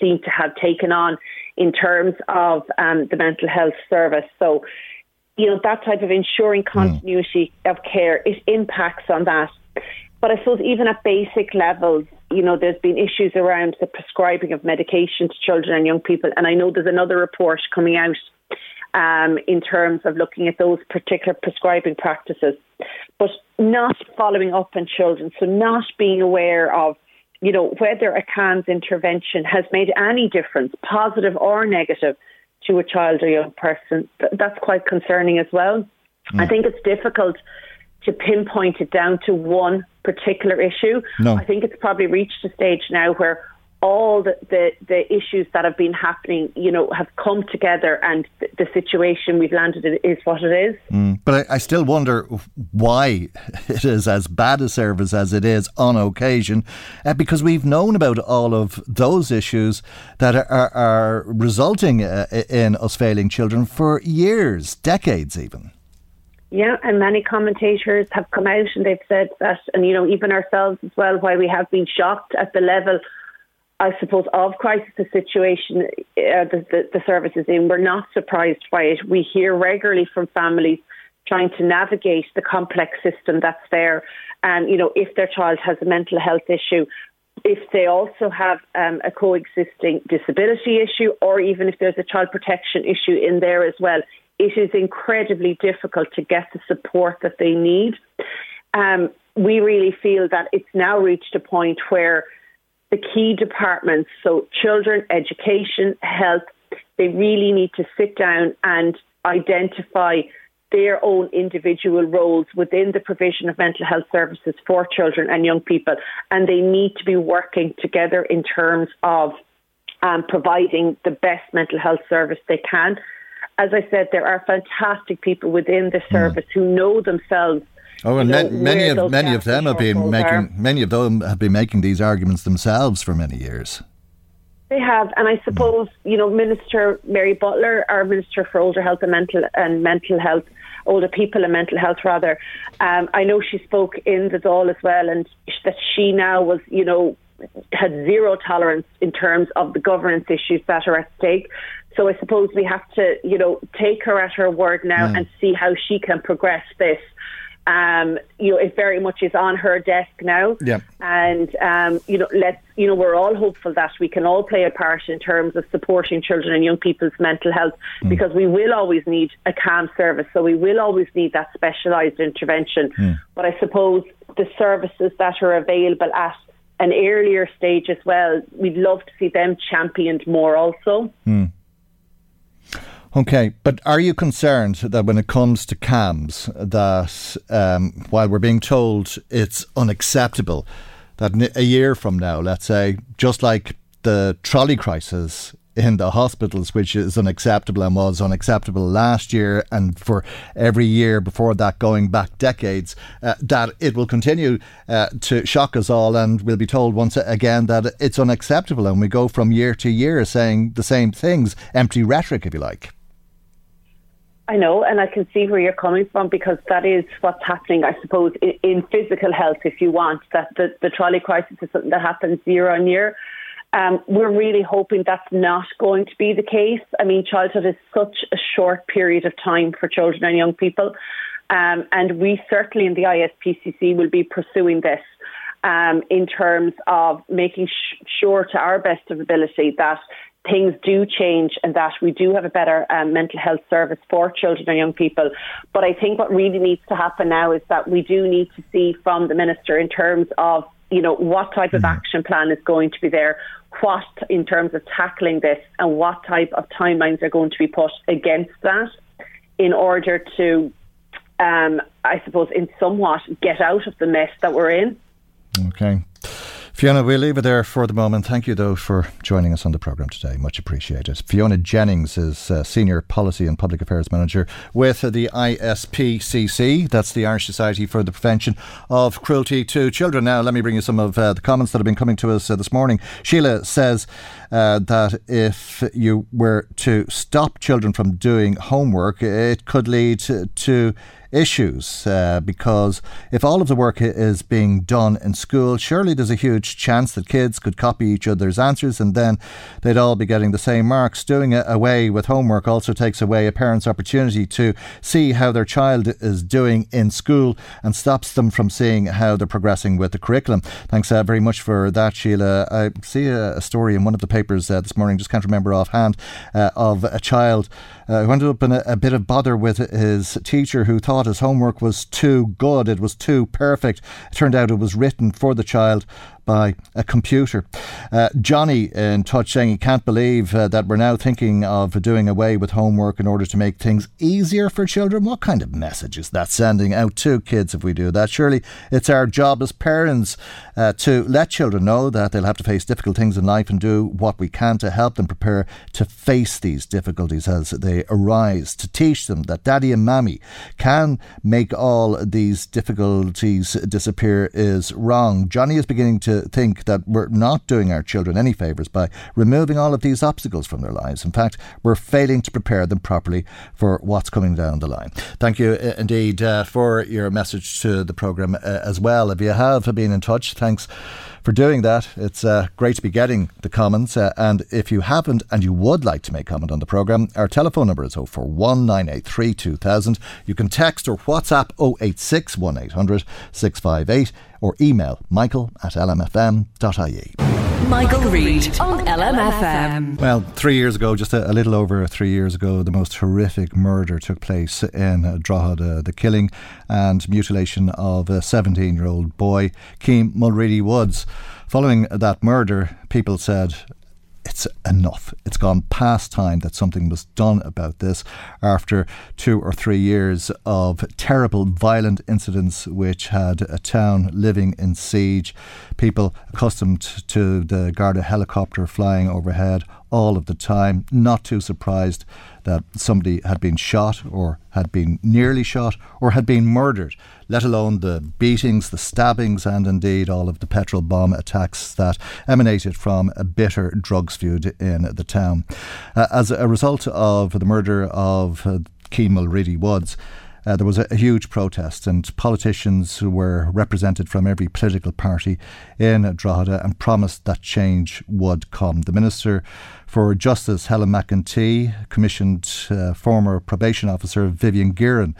Seem to have taken on in terms of um, the mental health service. So, you know, that type of ensuring hmm. continuity mm. of care, it impacts on that. But I suppose even at basic levels, you know, there's been issues around the prescribing of medication to children and young people. And I know there's another report coming out um, in terms of looking at those particular prescribing practices, but not following up on children. So not being aware of you know, whether a CAMHS intervention has made any difference, positive or negative, to a child or young person, that's quite concerning as well. Mm. I think it's difficult to pinpoint it down to one particular issue. No. I think it's probably reached a stage now where all the, the, the, issues that have been happening, you know, have come together and the, the situation we've landed in is what it is. Mm. But I, I, still wonder why it is as bad a service as it is on occasion, uh, because we've known about all of those issues that are, are, are resulting uh, in us failing children for years, decades even. Yeah, and many commentators have come out and they've said that, and you know, even ourselves as well, why we have been shocked at the level I suppose, of crisis the situation uh, the, the, the service is in. We're not surprised by it. We hear regularly from families trying to navigate the complex system that's there. And, you know, if their child has a mental health issue, if they also have um, a coexisting disability issue, or even if there's a child protection issue in there as well, it is incredibly difficult to get the support that they need. Um, we really feel that it's now reached a point where the key departments, so children, education, health, they really need to sit down and identify their own individual roles within the provision of mental health services for children and young people. And they need to be working together in terms of um, providing the best mental health service they can. As I said, there are fantastic people within the hmm. service mm. who know themselves Oh, and know, many of many of them have been making are. many of them have been making these arguments themselves for many years. They have, and I suppose you know Minister Mary Butler, our Minister for Older Health and Mental and Mental Health, older people and mental health rather. Um, I know she spoke in the Dáil as well, and that she now was you know had zero tolerance in terms of the governance issues that are at stake. So I suppose we have to, you know, take her at her word now mm. and see how she can progress this. Um, you know, it very much is on her desk now. Yeah. And, um, you know, let's, you know, we're all hopeful that we can all play a part in terms of supporting children and young people's mental health mm. because we will always need a CAMHS service. So we will always need that specialised intervention. Mm. But I suppose the services that are available at an earlier stage as well, we'd love to see them championed more also. Mm. Okay, but are you concerned that when it comes to CAMHS, that um, while we're being told it's unacceptable, that a year from now, let's say, just like the trolley crisis in the hospitals, which is unacceptable and was unacceptable last year and for every year before that, going back decades, uh, that it will continue uh, to shock us all. And we'll be told once again that it's unacceptable. And we go from year to year saying the same things, empty rhetoric, if you like. I know, and I can see where you're coming from because that is what's happening, I suppose, in, in physical health, if you want, that the, the trolley crisis is something that happens year on year. Um, we're really hoping that's not going to be the case. I mean, childhood is such a short period of time for children and young people. Um, and we certainly in the ISPCC will be pursuing this um, in terms of making sh- sure to our best of ability that things do change and that we do have a better um, mental health service for children and young people. But I think what really needs to happen now is that we do need to see from the minister in terms of you know what type of mm-hmm. action plan is going to be there, what in terms of tackling this, and what type of timelines are going to be put against that, in order to, um, I suppose, in somewhat get out of the mess that we're in. Okay. Fiona, we'll leave it there for the moment. Thank you, though, for joining us on the programme today. Much appreciated. Fiona Jennings is uh, Senior Policy and Public Affairs Manager with the ISPCC. That's the Irish Society for the Prevention of Cruelty to Children. Now, let me bring you some of uh, the comments that have been coming to us uh, this morning. Sheila says uh, that if you were to stop children from doing homework, it could lead to, to issues uh, because if all of the work is being done in school, surely there's a huge chance that kids could copy each other's answers and then they'd all be getting the same marks. Doing it away with homework also takes away a parent's opportunity to see how their child is doing in school and stops them from seeing how they're progressing with the curriculum. Thanks uh, very much for that, Sheila. I see a, story in one of the papers uh, this morning, just can't remember offhand, uh, of a child uh, who ended up in a, a bit of bother with his teacher who thought his homework was too good, it was too perfect. It turned out it was written for the child, by a computer. Uh, Johnny in touch saying he can't believe uh, that we're now thinking of doing away with homework in order to make things easier for children. What kind of message is that sending out to kids if we do that? Surely it's our job as parents uh, to let children know that they'll have to face difficult things in life and do what we can to help them prepare to face these difficulties as they arise, to teach them that daddy and mammy can make all these difficulties disappear is wrong. Johnny is beginning to think that we're not doing our children any favours by removing all of these obstacles from their lives. In fact, we're failing to prepare them properly for what's coming down the line. Thank you uh, indeed uh, for your message to the programme uh, as well. If you have been in touch, thanks for doing that. It's uh, great to be getting the comments. Uh, and if you haven't and you would like to make comment on the programme, our telephone number is 041983 2000. You can text or WhatsApp 086 1800 658 or email michael at lmfm.ie. Michael, Reade on LMFM. Well, three years ago, just a, a, little over three years ago, the most horrific murder took place in Drogheda. The killing and mutilation of a 17 year old boy, Keane Mulready Woods. Following that murder, people said it's enough. It's gone past time that something was done about this after two or three years of terrible, violent incidents which had a town living in siege. People accustomed to the Garda helicopter flying overhead all of the time, not too surprised that somebody had been shot or had been nearly shot or had been murdered, let alone the beatings, the stabbings, and indeed all of the petrol bomb attacks that emanated from a bitter drugs feud in the town. Uh, as a result of the murder of uh, Keane Mulready Woods, uh, there was a, a, huge protest, and politicians who were represented from every political party in Drogheda and promised that change would come. The Minister for Justice, Helen McEntee, commissioned uh, former probation officer Vivian Geiran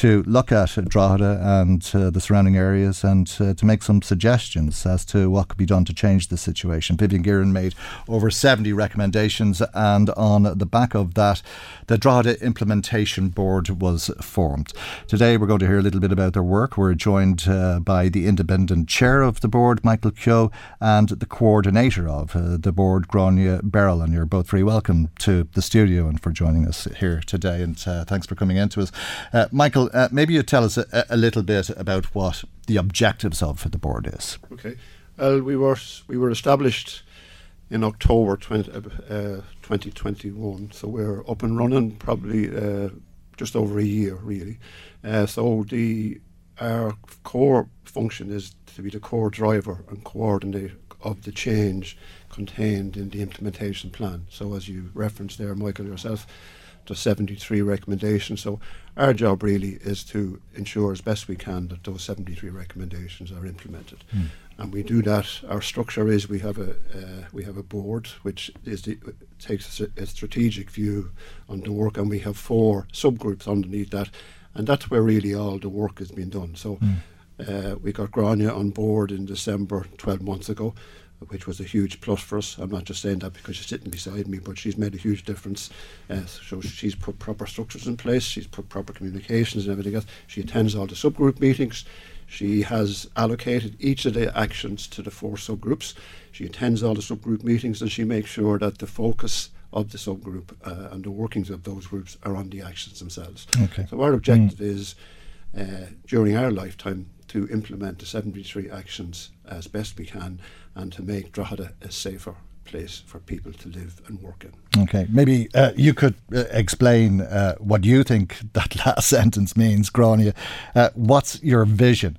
to look at Drogheda and uh, the surrounding areas and uh, to make some suggestions as to what could be done to change the situation. Vivian Geiran made over 70 recommendations, and on the back of that, the Drogheda Implementation Board was formed. Today, we're going to hear a little bit about their work. We're joined uh, by the independent chair of the board, Michael Keogh, and the coordinator of uh, the board, Grania Beryl. And you're both very welcome to the studio and for joining us here today. And uh, thanks for coming in to us. Uh, Uh, maybe you tell us a, a, little bit about what the objectives of the board is. Okay. Well, we were we were established in October 20, uh, 2021, so we're up and running probably uh, just over a year, really. Uh, so the our core function is to be the core driver and coordinator of the change contained in the implementation plan. So as you referenced there, Michael yourself, the 73 recommendations. So our job really is to ensure as best we can that those 73 recommendations are implemented. Mm. And we do that. Our structure is we have a uh, we have a board which is the, takes a, a, strategic view on the work, and we have four subgroups underneath that, and that's where really all the work has been done. So. Mm. Uh, we got Grania on board in December 12 months ago which was a huge plus for us. I'm not just saying that because she's sitting beside me, but she's made a huge difference. Uh, so she's put proper structures in place, she's put proper communications and everything else. She attends all the subgroup meetings. She has allocated each of the actions to the four subgroups. She attends all the subgroup meetings and she makes sure that the focus of the subgroup uh, and the workings of those groups are on the actions themselves. Okay. So our objective mm. is uh, during our lifetime to implement the 73 actions as best we can and to make Drogheda a safer place for people to live and work in. Okay, maybe uh, you could uh, explain uh, what you think that last sentence means, Grania. Uh, what's your vision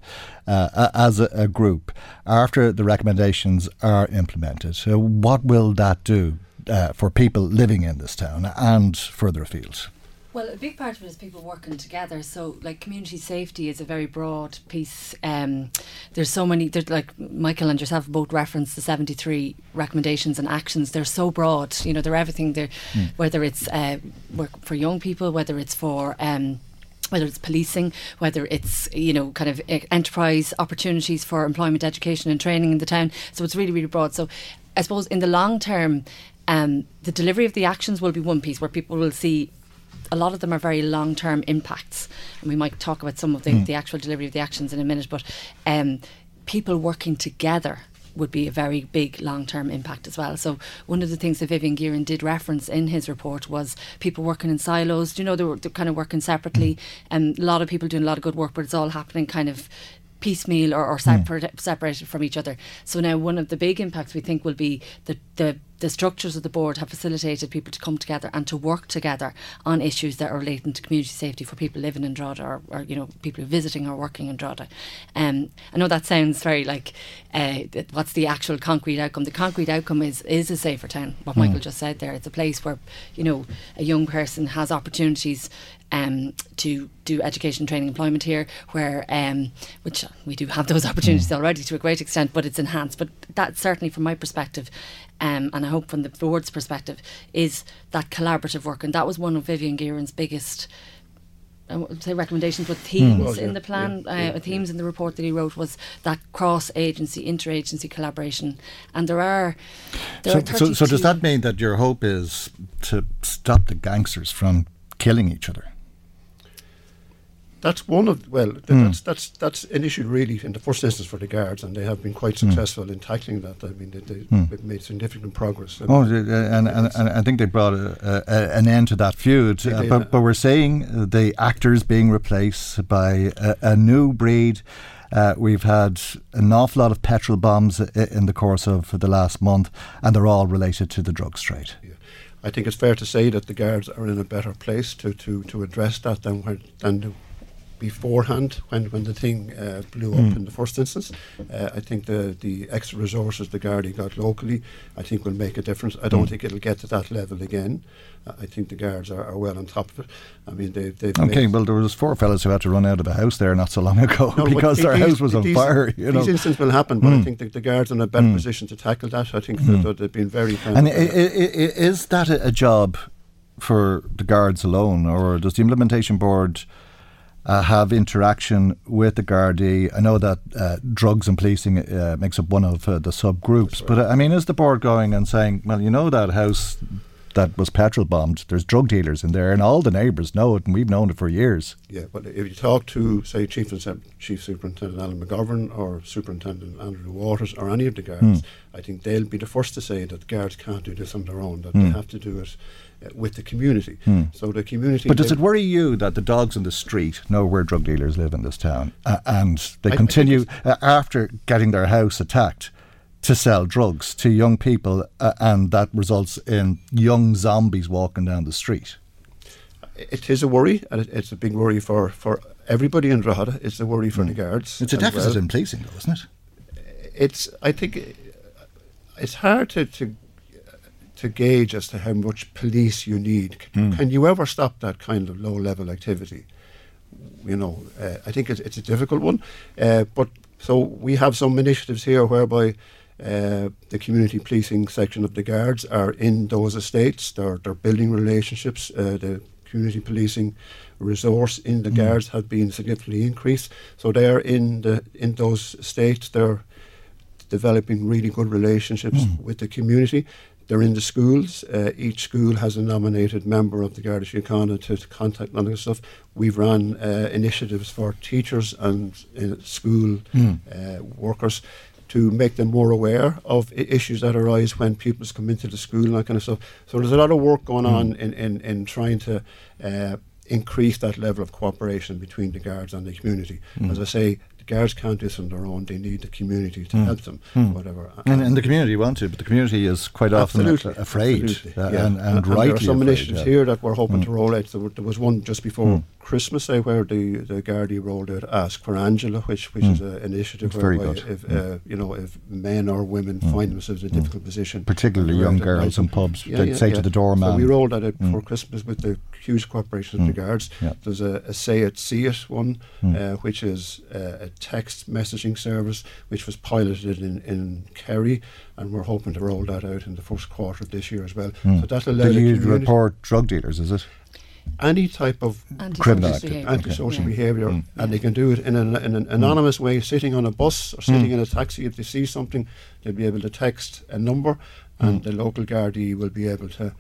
uh, as a, a, group after the recommendations are implemented? So what will that do uh, for people living in this town and further afield? Well, a big part of it is people working together. So, like, community safety is a very broad piece. Um, there's so many. There's like Michael and yourself both referenced the 73 recommendations and actions. They're so broad. You know, they're everything. They're mm. whether it's uh, work for young people, whether it's for um, whether it's policing, whether it's you know kind of enterprise opportunities for employment, education, and training in the town. So it's really really broad. So I suppose in the long term, um, the delivery of the actions will be one piece where people will see a lot of them are very long term impacts, and we might talk about some of the, mm. the actual delivery of the actions in a minute. But um, people working together would be a very big long term impact as well. So one of the things that Vivian Geiran did reference in his report was people working in silos. Do you know they were they're kind of working separately, and a lot of people doing a lot of good work, but it's all happening kind of piecemeal or, or separate, separated from each other. So now one of the big impacts we think will be the the the structures of the board have facilitated people to come together and to work together on issues that are relating to community safety for people living in Drogheda or, or you know people visiting or working in Drogheda. Um, I know that sounds very like uh, what's the actual concrete outcome? The concrete outcome is is a safer town. What mm. Michael just said there, it's a place where you know a young person has opportunities um, to do education, training, employment here, where um, which we do have those opportunities mm. already to a great extent, but it's enhanced. But that certainly, from my perspective, um, and I hope from the board's perspective, is that collaborative work, and that was one of Vivian Geiran's biggest. I would say recommendations with themes mm. well, yeah, in the plan, yeah, uh, yeah, themes in the report that he wrote was that cross-agency, interagency collaboration, and there are. There so, are so, so does that mean that your hope is to stop the gangsters from killing each other? That's one of well mm. that's that's that's an issue really in the first instance for the guards and they have been quite hmm. successful mm. in tackling that I mean they, they, mm. they've made significant progress oh and, and, and, I think they brought a, a, an end to that feud uh, but, but we're seeing the actors being replaced by a, a new breed uh, we've had an awful lot of petrol bombs in the course of the last month, and they're all related to the drug trade. Yeah. I think it's fair to say that the guards are in a better place to, to, to address that than, where, than beforehand when, when the thing uh, blew mm. up in the first instance. Uh, I think the, the extra resources the Gardaí got locally, I think will make a difference. I don't mm. think it'll get to that level again. Uh, I think the guards are, are, well on top of it. I mean, they, they've okay. Well, there was four fellas who had to run out of a house there not so long ago no, because their these, house was on these, fire. You these know? incidents will happen, but mm. I think the, the guards are in a better mm. position to tackle that. I think that, they've been very. And is that a job for the guards alone, or does the implementation board? Uh, have interaction with the Gardaí. I know that uh, drugs and policing uh, makes up one of uh, the subgroups, right. but I mean, is the board going and saying, well, you know, that house that was petrol bombed, there's drug dealers in there, and all the neighbours know it, and we've known it for years. Yeah, but if you talk to, say, Chief, Chief Superintendent Alan McGovern or Superintendent Andrew Waters or any of the guards, mm. I think they'll be the first to say that guards can't do this on their own, that mm. they hmm. have to do it with the community. Hmm. So the community. But does it worry you that the dogs in the street know where drug dealers live in this town, uh, and they I, continue I uh, after getting their house attacked? To sell drugs to young people, uh, and that results in young zombies walking down the street. It is a worry, and it, it's a big worry for, for everybody in Drogheda. It's a worry for mm. the guards. It's a deficit well. in policing, though, isn't it? It's. I think it's hard to, to to gauge as to how much police you need. Mm. Can you ever stop that kind of low level activity? You know, uh, I think it's, it's, a difficult one. Uh, but so we have some initiatives here whereby uh, the community policing section of the guards are in those estates. They're, they're building relationships. Uh, the community policing resource in the mm. guards has been significantly increased. So they're in the in those estates. They're developing really good relationships mm. with the community. They're in the schools. Uh, each school has a nominated member of the Garda Síochána to, to contact of this stuff. We've run uh, initiatives for teachers and uh, school mm. workers to make them more aware of issues that arise when pupils come into the school and that kind of stuff. So there's a lot of work going mm. on in, in, in trying to uh, increase that level of cooperation between the guards and the community. Mm. As I say, guards can't do this on their own. They need the community to mm. help them, mm. whatever. And, and, the community want to, but the community is quite absolutely, often afraid, absolutely, uh, yeah. and, and, and, rightly There are some afraid, initiatives yeah. here that we're hoping mm. to roll out. There, was one just before mm. Christmas, say, where the the Gardaí rolled out Ask for Angela, which which mm. is an initiative where if uh, you know if men or women find themselves in a difficult position, particularly young girls in pubs, yeah, they say to the doorman. So we rolled that out before Christmas with the huge cooperation of the guards. There's a, a say it, see it one, uh, which is uh, a text messaging service, which was piloted in, in Kerry, and we're hoping to roll that out in the first quarter of this year as well. Mm. So that'll allow. Do you report drug dealers? Is it? Any type of criminal behavior. antisocial okay. behaviour, mm. and they can do it in an, in an anonymous mm. way, sitting on a bus or sitting mm. in a taxi. If they see something, they'll be able to text a number, and mm. the local Gardaí will be able to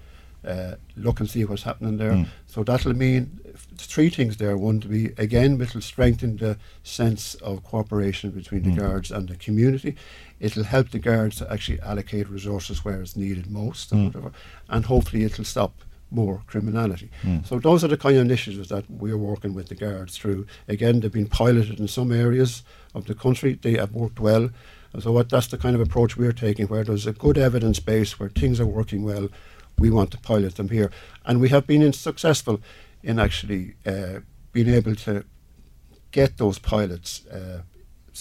uh, look and see what's happening there. Mm. So that'll mean three things there. One to be again, it'll strengthen the sense of cooperation between Mm. the guards and the community. It'll help the guards to actually allocate resources where it's needed most, Mm. and whatever. And hopefully, it'll stop more criminality. Mm. So those are the kind of initiatives that we're working with the guards through. Again, they've been piloted in some areas of the country. They have worked well. And so what, that's the kind of approach we're taking, where there's a good evidence base, where things are working well. We want to pilot them here, and we have been in successful in actually uh, being able to get those pilots uh,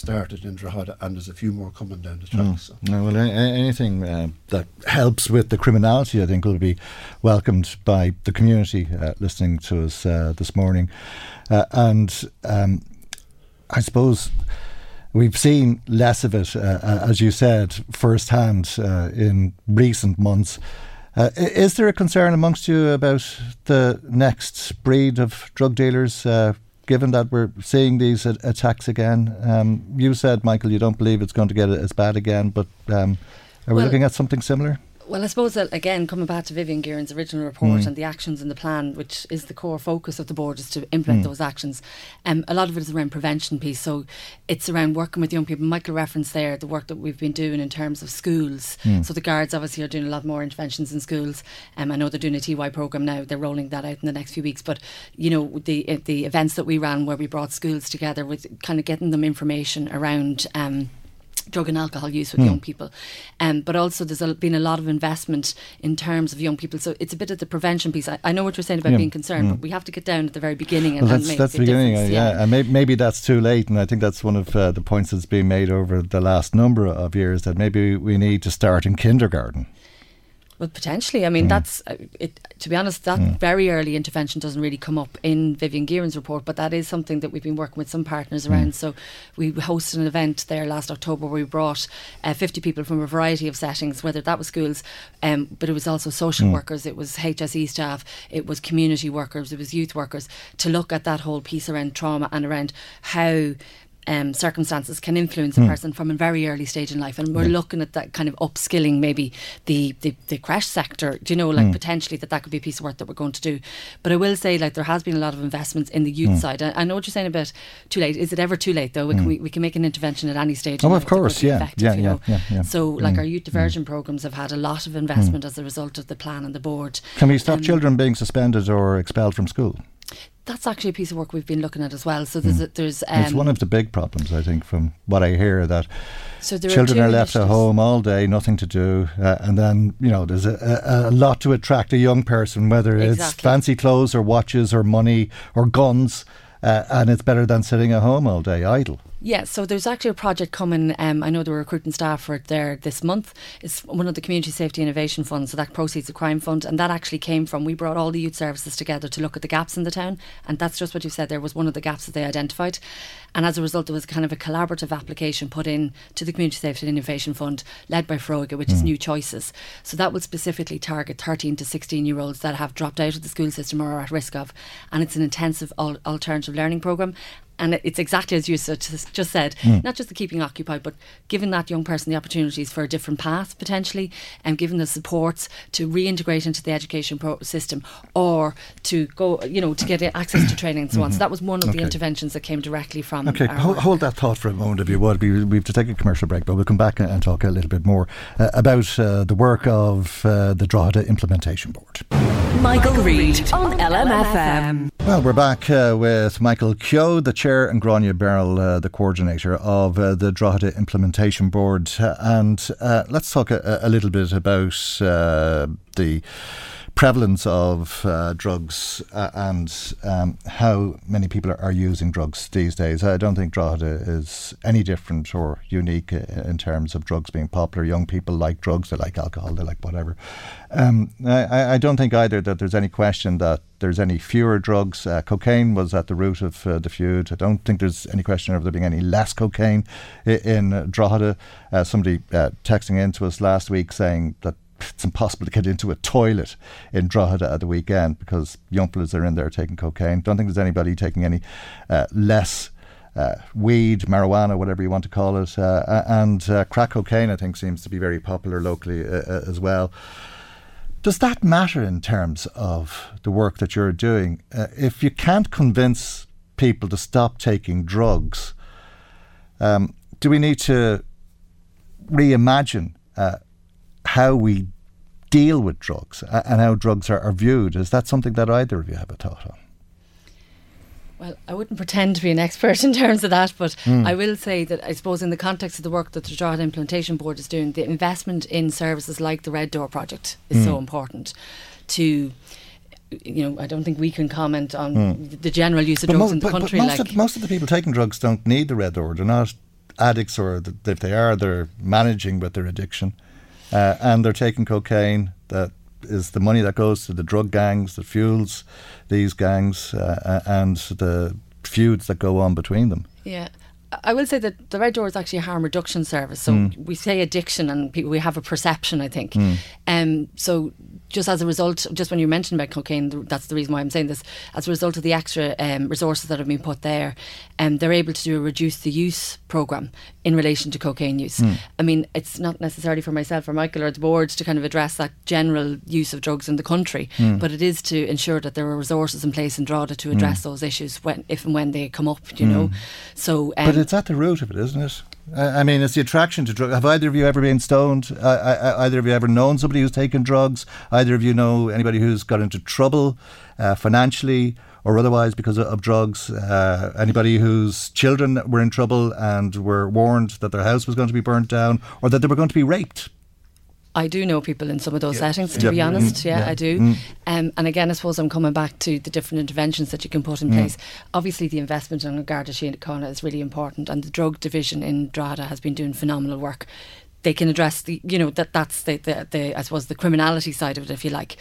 started in Drogheda, and there's a few more coming down the track. Mm. So. No, well, a- anything uh, that helps with the criminality, I think, will be welcomed by the community uh, listening to us uh, this morning. Uh, and um, I suppose we've seen less of it, uh, uh, as you said, firsthand uh, in recent months. Uh, is there a concern amongst you about the next breed of drug dealers? Uh, Given that we're seeing these a- attacks again, um, you said, Michael, you don't believe it's going to get as bad again, but um, are we Well- looking at something similar? Well, I suppose that again, coming back to Vivian Geiran's original report Mm. and the actions and the plan, which is the core focus of the board, is to implement Mm. those actions. Um, a lot of it is around prevention piece. So it's around working with young people. Michael referenced there the work that we've been doing in terms of schools. Mm. So the guards obviously are doing a lot more interventions in schools. Um, I know they're doing a TY program now. They're rolling that out in the next few weeks. But you know the uh, the events that we ran where we brought schools together with kind of getting them information around. Um, drug and alcohol use with Hmm. young people um, but also there's a, been a lot of investment in terms of young people so it's a bit of the prevention piece I, I know what you're saying about Yeah. being concerned Hmm. but we have to get down at the very beginning and, Well, that's that's the beginning, uh, difference, yeah, and maybe, maybe that's too late. And I think that's one of uh, the points that's been made over the last number of years that maybe we need to start in kindergarten. Well, potentially. I mean, Mm. that's uh, it. To be honest, that Mm. very early intervention doesn't really come up in Vivian Geiran's report, but that is something that we've been working with some partners Mm. around. So we hosted an event there last October where we brought uh, 50 people from a variety of settings, whether that was schools, um, but it was also social Mm. workers, it was HSE staff, it was community workers, it was youth workers, to look at that whole piece around trauma and around how um, circumstances can influence a Hmm. person from a very early stage in life. And we're Yeah. looking at that kind of upskilling, maybe the, the, the creche sector, do you know, like Hmm. potentially that that could be a piece of work that we're going to do. But I will say, like, there has been a lot of investments in the youth Hmm. side. I, I know what you're saying about too late. Is it ever too late, though? We, Hmm. can, we, we can make an intervention at any stage. Oh, of course, yeah, yeah, you yeah, know. yeah, yeah. So, like, Mm, our youth diversion programs have had a lot of investment as a result of the plan and the board. Can we stop Um, children being suspended or expelled from school? That's actually a piece of work we've been looking at as well. So there's, a, there's um, it's one of the big problems, I think, from what I hear that So there are children two are, left at home all day, nothing to do, uh, and then you know there's a, a, a lot to attract a young person, whether it's fancy clothes or watches or money or guns, uh, and it's better than sitting at home all day idle. Yeah, so there's actually a project coming. Um, I know they were recruiting staff for it there this month. It's one of the Community Safety Innovation Funds, so that proceeds a crime fund, and that actually came from. We brought all the youth services together to look at the gaps in the town, and that's just what you said. There was one of the gaps that they identified, and as a result, there was kind of a collaborative application put in to the Community Safety Innovation Fund, led by Foróige, which is Mm. New Choices. So that will specifically target 13 to 16 year olds that have dropped out of the school system or are at risk of, and it's an intensive al- alternative learning program. And it's exactly as you just just said, Mm. not just the keeping occupied, but giving that young person the opportunities for a different path potentially, and giving the supports to reintegrate into the education pro- system, or to go, you know, to get access to training and so on. Mhm. So that was one of Okay. the interventions that came directly from. Okay, hold, hold that thought for a moment, if you would. We, we have to take a commercial break, but we'll come back and talk a little bit more uh, about uh, the work of uh, the Drogheda Implementation Board. Michael Reade on LMFM. Well, we're back uh, with Michael Keogh, the chair, and Gráinne Berrill, uh, the coordinator of uh, the Drogheda Implementation Board. And uh, let's talk a, a little bit about uh, the prevalence of uh, drugs uh, and um, how many people are, using drugs these days. I don't think Drogheda is any different or unique uh, in terms of drugs being popular. Young people like drugs, they like alcohol, they like whatever. Um, I, I don't think either that there's any question that there's any fewer drugs. Uh, cocaine was at the root of uh, the feud. I don't think there's any question of there being any less cocaine in uh, Drogheda. Uh, somebody texting into us last week saying that it's impossible to get into a toilet in Drogheda at the weekend because young fellas are in there taking cocaine. Don't think there's anybody taking any uh, less. Uh, weed, marijuana, whatever you want to call it, uh, and uh, crack cocaine, I think, seems to be very popular locally uh, uh, as well. Does that matter in terms of the work that you're doing? If you can't convince people to stop taking drugs, um, do we need to reimagine uh, how we deal with drugs and how drugs are, are viewed? Is that something that either of you have a thought on? Well, I wouldn't pretend to be an expert in terms of that, but Mm. I will say that I suppose in the context of the work that the Drogheda Implementation Board is doing, the investment in services like the Red Door project is so Mm. important to. You know, I don't think we can comment on Mm. the general use of But drugs mo- in the but- but country. most, like, of, most of the people taking drugs don't need the red door. They're not addicts, or th- if they are, they're managing with their addiction, uh, and they're taking cocaine. That is the money that goes to the drug gangs that fuels these gangs, uh, uh, and the feuds that go on between them. Yeah. I- I will say that the Red Door is actually a harm reduction service. So Mm. we say addiction and people, we have a perception, I think. Mm. Um, so just as a result, just when you mentioned about cocaine, that's the reason why I'm saying this. As a result of the extra um, resources that have been put there, um, they're able to do a reduce the use program in relation to cocaine use. Hmm. Mm. I mean, it's not necessarily for myself or Michael or the board to kind of address that general use of drugs in the country, Hmm. but it is to ensure that there are resources in place in Drogheda to address Hmm. those issues when, if and when they come up. You know, Hmm. so um, but it's at the root of it, isn't it? I mean, it's the attraction to drugs. Have either of you ever been stoned? Uh, I, either of you ever known somebody who's taken drugs? Either of you know anybody who's got into trouble uh, financially or otherwise because of, of drugs? Uh, anybody whose children were in trouble and were warned that their house was going to be burnt down or that they were going to be raped? I do know people in some of those Yeah. settings, to Yeah. be honest. Mm. Yeah, Yeah. I do. Mm. Um, and again, I suppose I'm coming back to the different interventions that you can put in Mm. place. Obviously, the investment in Garda Síochána is really important, and the drug division in Drogheda has been doing phenomenal work. They can address the, you know, that that's the, the, the I suppose, the criminality side of it, if you like.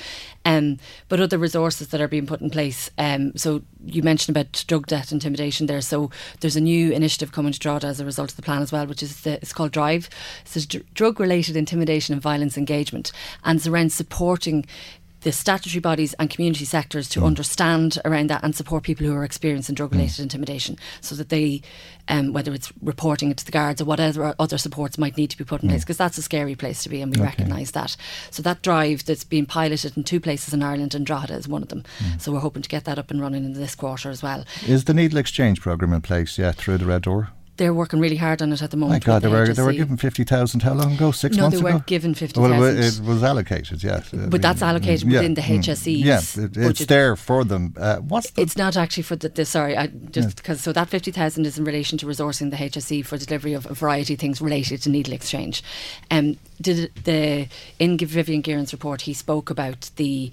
Um, but other resources that are being put in place. Um, so you mentioned about drug debt intimidation there. So there's a new initiative coming to Drogheda as a result of the plan as well, which is the, it's called Drive. It's drug related intimidation and violence engagement, and it's around supporting the statutory bodies and community sectors to mm. understand around that and support people who are experiencing drug related mm. intimidation so that they, um, whether it's reporting it to the guards or whatever other supports might need to be put in place, mm. because that's a scary place to be and we Okay. recognise that. So that drive that's being piloted in two places in Ireland and Drogheda is one of them. So we're hoping to get that up and running in this quarter as well. Is the needle exchange program in place yet through the Red Door? They're working really hard on it at the moment. My. God, they the were they were given fifty thousand. How long ago? Six No, months they weren't given Well, it 50,000. it was allocated, yes. But that's allocated within the HSE's Yeah, it, it's budget. there for them. Uh, what's the It's not actually for the, the sorry, I just because so that fifty thousand is in relation to resourcing the HSE for delivery of a variety of things related to needle exchange. Um, did the in Vivian Geiran's report he spoke about the.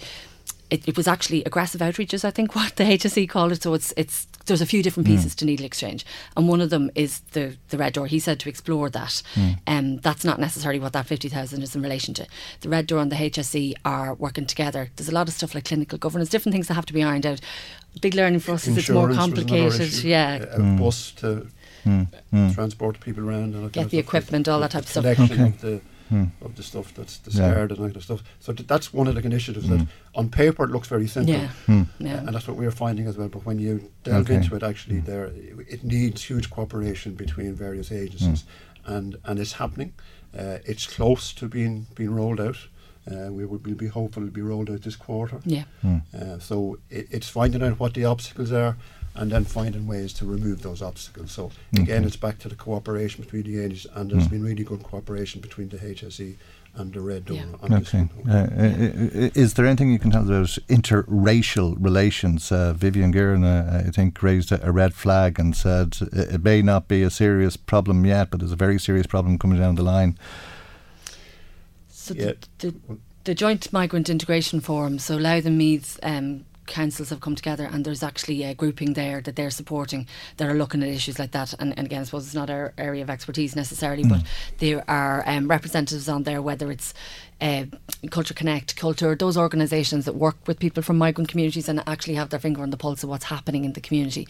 It, it was actually aggressive outreaches, I think, what the HSE called it. So it's it's there's a few different pieces to needle exchange, and one of them is the the red door. He said to explore that. Hmm. Um, that's not necessarily what that fifty thousand is in relation to. The red door and the HSE are working together. There's a lot of stuff like clinical governance, different things that have to be ironed out. Big learning for us is it's more Insurance was complicated. issue. Yeah, A Hmm. bus to transport people around and Get kind of the equipment, all that type of stuff. Okay. of the Hmm. of the stuff that's Yeah. discarded and all that stuff. So th- that's one of the initiatives Hmm. that on paper it looks very simple, Yeah. Hmm. Yeah. and that's what we're finding as well. But when you delve Okay. into it, actually, there it needs huge cooperation between various agencies, and and it's happening. Uh, it's close to being being rolled out. Uh, we would we'll be hopeful it'll be rolled out this quarter. Yeah. Hmm. Uh, so it, it's finding out what the obstacles are and then finding ways to remove those obstacles. So again, Okay. it's back to the cooperation between the agencies, and there's Hmm. been really good cooperation between the HSE and the Red Door Yeah. Okay. Uh, i- i- is there anything you can tell us about interracial relations? Uh, Vivian Geiran, uh, I think, raised a, a red flag and said it, it may not be a serious problem yet, but there's a very serious problem coming down the line. So Yeah. the, the, the Joint Migrant Integration Forum, so Louth and Meath um, councils have come together and there's actually a grouping there that they're supporting that are looking at issues like that. And, and again, I suppose it's not our area of expertise necessarily, but there are um, representatives on there, whether it's uh, Culture Connect, Culture, those organisations that work with people from migrant communities and actually have their finger on the pulse of what's happening in the community.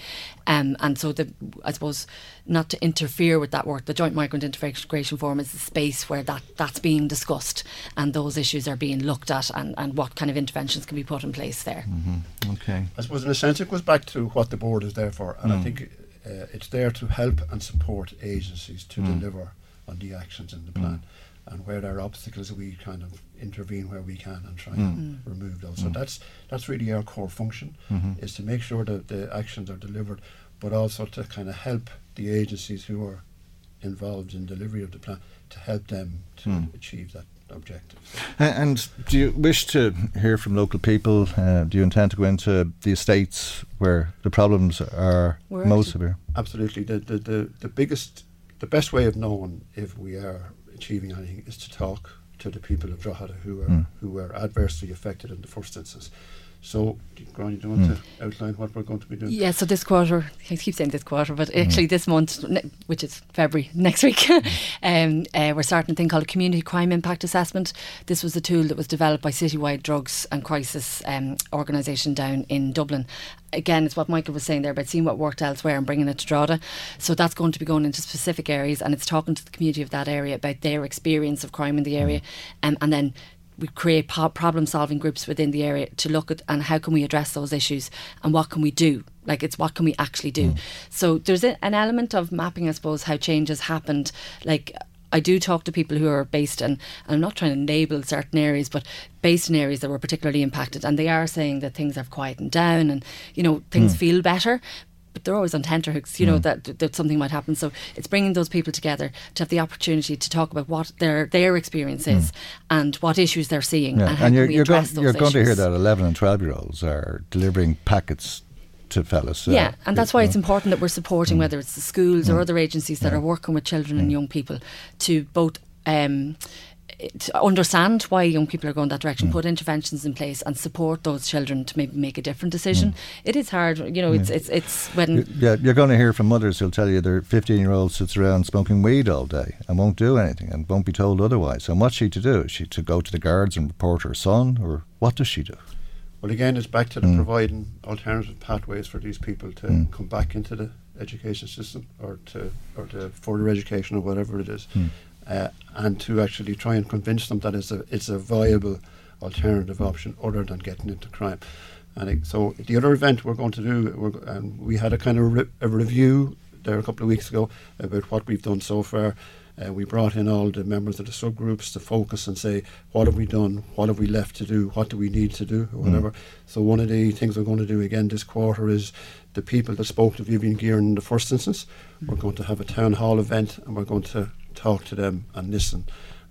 Um, and so, the, I suppose, not to interfere with that work, the Joint Migrant Integration Forum is the space where that, that's being discussed and those issues are being looked at and, and what kind of interventions can be put in place there. Mm-hmm. Okay. I suppose in a sense it goes back to what the board is there for, and I Mm. think uh, it's there to help and support agencies to Mm. deliver on the actions in the plan. And where there are obstacles, we kind of intervene where we can and try Mm. and remove those. So Mm. that's that's really our core function Mhm. is to make sure that the actions are delivered, but also to kind of help the agencies who are involved in delivery of the plan to help them to Mm. achieve that objective. A- And do you wish to hear from local people? Uh, do you intend to go into the estates where the problems are We're most actually- severe? Absolutely. The, the, the, the biggest, the best way of knowing if we are achieving anything is to talk to the people of Drogheda who are Mm. who were adversely affected in the first instance. So, Gráinne, do you want Mm. to outline what we're going to be doing? Yeah, so this quarter, I keep saying this quarter, but actually this month, which is February next week, um, uh, we're starting a thing called a community crime impact assessment. This was a tool that was developed by Citywide Drugs and Crisis um, organisation down in Dublin. Again, it's what Michael was saying there about seeing what worked elsewhere and bringing it to Drogheda. So that's going to be going into specific areas and it's talking to the community of that area about their experience of crime in the area um, and then we create problem solving groups within the area to look at and how can we address those issues and what can we do like it's what can we actually do so there's a, an element of mapping i suppose how change has happened like I do talk to people who are based in, and I'm not trying to label certain areas, but based in areas that were particularly impacted, and they are saying that things have quietened down, and you know things Mm. feel better. But they're always on tenterhooks, you know Mm. that that something might happen. So it's bringing those people together to have the opportunity to talk about what their their experience is and what issues they're seeing, Yeah, and how and can you're, we you're, going, you're going to hear that 11 and 12 year olds are delivering packets to fellas. uh, yeah, and that's why it's important that we're supporting whether it's the schools or Mm. other agencies that Yeah. are working with children and young people to both um, to understand why young people are going that Mm. direction, put interventions in place, and support those children to maybe make a different decision. It is hard, you know. It's Mm. Yeah. it's it's when Yeah, you're going to hear from mothers who'll tell you their 15 year old sits around smoking weed all day and won't do anything and won't be told otherwise. And what's she to do? Is she to go to the guards and report her son, or what does she do? Well, again, it's back to the Mm. providing alternative pathways for these people to Mm. come back into the education system or to or to further education or whatever it is, Mm. Uh, and to actually try and convince them that it's a it's a viable alternative option other than getting into crime. And it, so the other event we're going to do, and we had a kind of re- a review there a couple of weeks ago about what we've done so far. Uh, we brought in all the members of the subgroups to focus and say, what have we done? What have we left to do? What do we need to do? Or whatever. So one of the things we're going to do again this quarter is the people that spoke to Vivian Geiran in the first instance. We're going to have a town hall event and we're going to talk to them and listen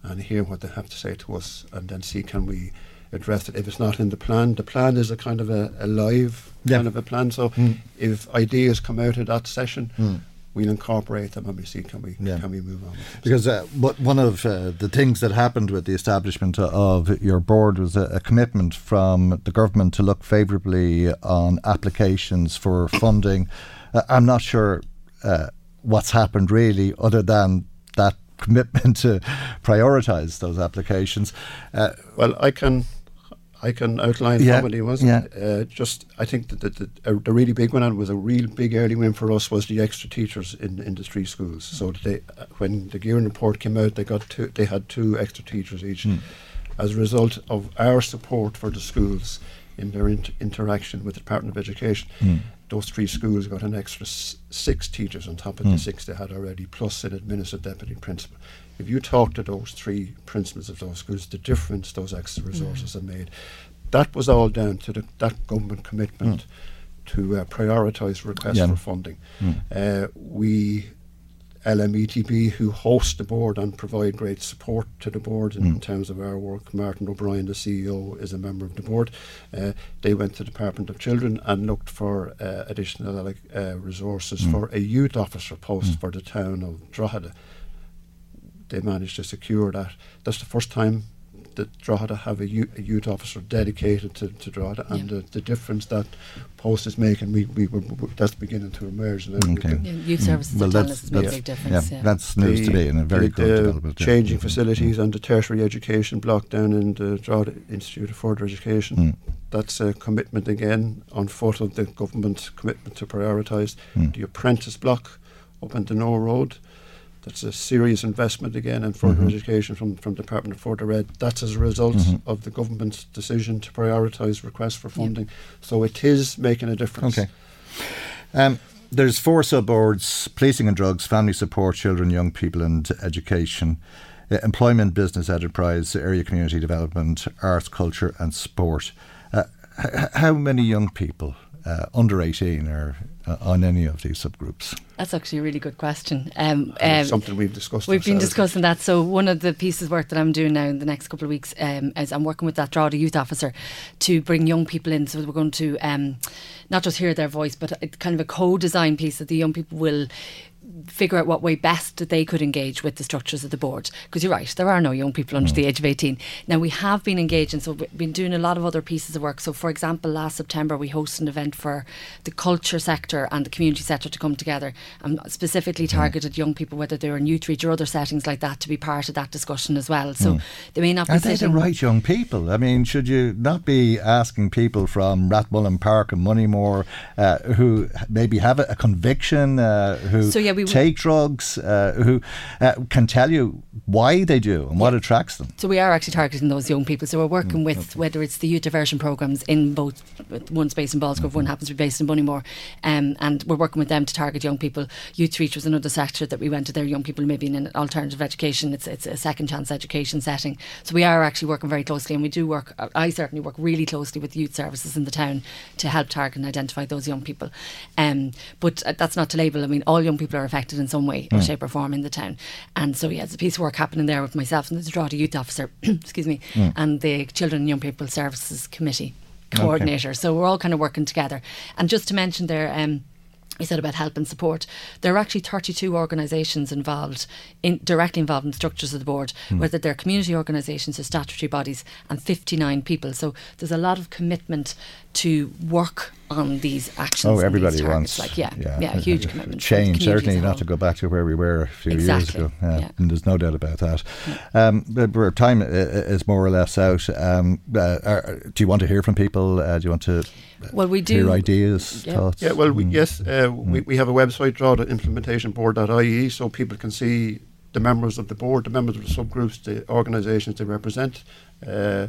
and hear what they have to say to us and then see can we address it. If it's not in the plan, the plan is a kind of a, a live Yeah. kind of a plan. So Mm. if ideas come out of that session, Mm. we'll incorporate them and we see can we Yeah. can we move on. Because uh, what, one of uh, the things that happened with the establishment of your board was a, a commitment from the government to look favourably on applications for funding. Uh, I'm not sure uh, what's happened really, other than that commitment to prioritise those applications. Uh, Well, I can I can outline Yeah, how many was. yeah. Uh, just I think that the, the, uh, the really big one and was a real big early win for us was the extra teachers in in the three schools. So they uh, when the Geiran report came out, they got two. They had two extra teachers each. As a result of our support for the schools in their int- interaction with the Department of Education, Mm. Those three schools got an extra s- six teachers on top of Mm. the six they had already, plus an administrative deputy principal. If you talk to those three principals of those schools, the difference those extra resources have made, that was all down to the, that government commitment to uh, prioritise requests Yeah. for funding. Mm. Uh, we, LMETB, who host the board and provide great support to the board in, Mm. terms of our work. Martin O'Brien, the CEO, is a member of the board. Uh, they went to the Department of Children and looked for uh, additional uh, resources Mm. for a youth officer post Mm. for the town of Drogheda. They managed to secure that. That's the first time that Drogheda have a, youth, a youth officer dedicated to, to Drogheda, and the, the difference that post is making, we, we, we, we that's beginning to emerge. now. Okay. Yeah, youth Mm. services Well, are telling that's- us it's made a that's- big difference. yeah, Yeah, that's news to me and a very the, good the development. yeah. Changing facilities and the tertiary education block down in the Drogheda Institute of Further Education. Mm. That's a commitment again on foot of the government's commitment to prioritise Mm. the apprentice block up in the No Road. That's a serious investment again in further Mhm. education from from Department of Further Ed. That's as a result Mhm. of the government's decision to prioritise requests for funding. So it is making a difference. Okay. Um, there's four sub boards policing and drugs, family support, children, young people, and education. uh, employment, business, enterprise, area community development, arts, culture, and sport. Uh, h- how many young people uh, under 18 are uh, on any of these subgroups? That's actually a really good question. Um, um, something we've discussed. We've been discussing that. So one of the pieces of work that I'm doing now in the next couple of weeks um, is I'm working with that Drogheda youth officer to bring young people in. So we're going to um, not just hear their voice, but kind of a co-design piece that the young people will figure out what way best that they could engage with the structures of the board. Because you're right, there are no young people under mm. the age of 18. Now, we have been engaging, so we've been doing a lot of other pieces of work. So, for example, last September, we hosted an event for the culture sector and the community sector to come together and specifically mm. targeted mm. young people, whether they're in youth reach or other settings like that, to be part of that discussion as well. So, mm. they may not be. Are they the right young people? I mean, should you not be asking people from Rathmullen Park and Moneymore uh, who maybe have a, a conviction, uh, who so, yeah, we take drugs, uh, who uh, can tell you why they do and what attracts them. So we are actually targeting those young people. So we're working mm, with okay. whether it's the youth diversion programs in both one space in Ballsgrove, mm-hmm. one happens to be based in Moneymore, um, and we're working with them to target young people. Youth Reach was another sector that we went to. There, young people maybe in an alternative education. It's it's a second chance education setting. So we are actually working very closely, and we do work. I certainly work really closely with youth services in the town to help target and identify those young people. Um, but uh, that's not to label. I mean, all young people are affected in some way or mm. shape or form in the town. And so, yeah, there's a piece of work happening there with myself and the Drogheda Youth Officer, excuse me, mm. and the Children and Young People Services Committee coordinator. Okay. So we're all kind of working together. And just to mention there, um, you said about help and support. There are actually 32 organisations involved, in, directly involved in the structures of the board, mm. whether they're community organisations or statutory bodies, and 59 people. So there's a lot of commitment to work on these actions. Oh, everybody wants, like yeah, yeah, yeah, huge commitment. Change certainly not to go back to where we were a few exactly. years ago. Yeah, yeah. And there's no doubt about that. Yeah. Um, but time is more or less out. Um, uh, are, do you want to hear from people? Uh, do you want to? Well, we do. Hear ideas, yeah. thoughts. Yeah, well, we, mm. yes, uh, mm. we, we have a website, droghedaimplementationboard.ie, so people can see the members of the board, the members of the subgroups, the organisations they represent. Uh,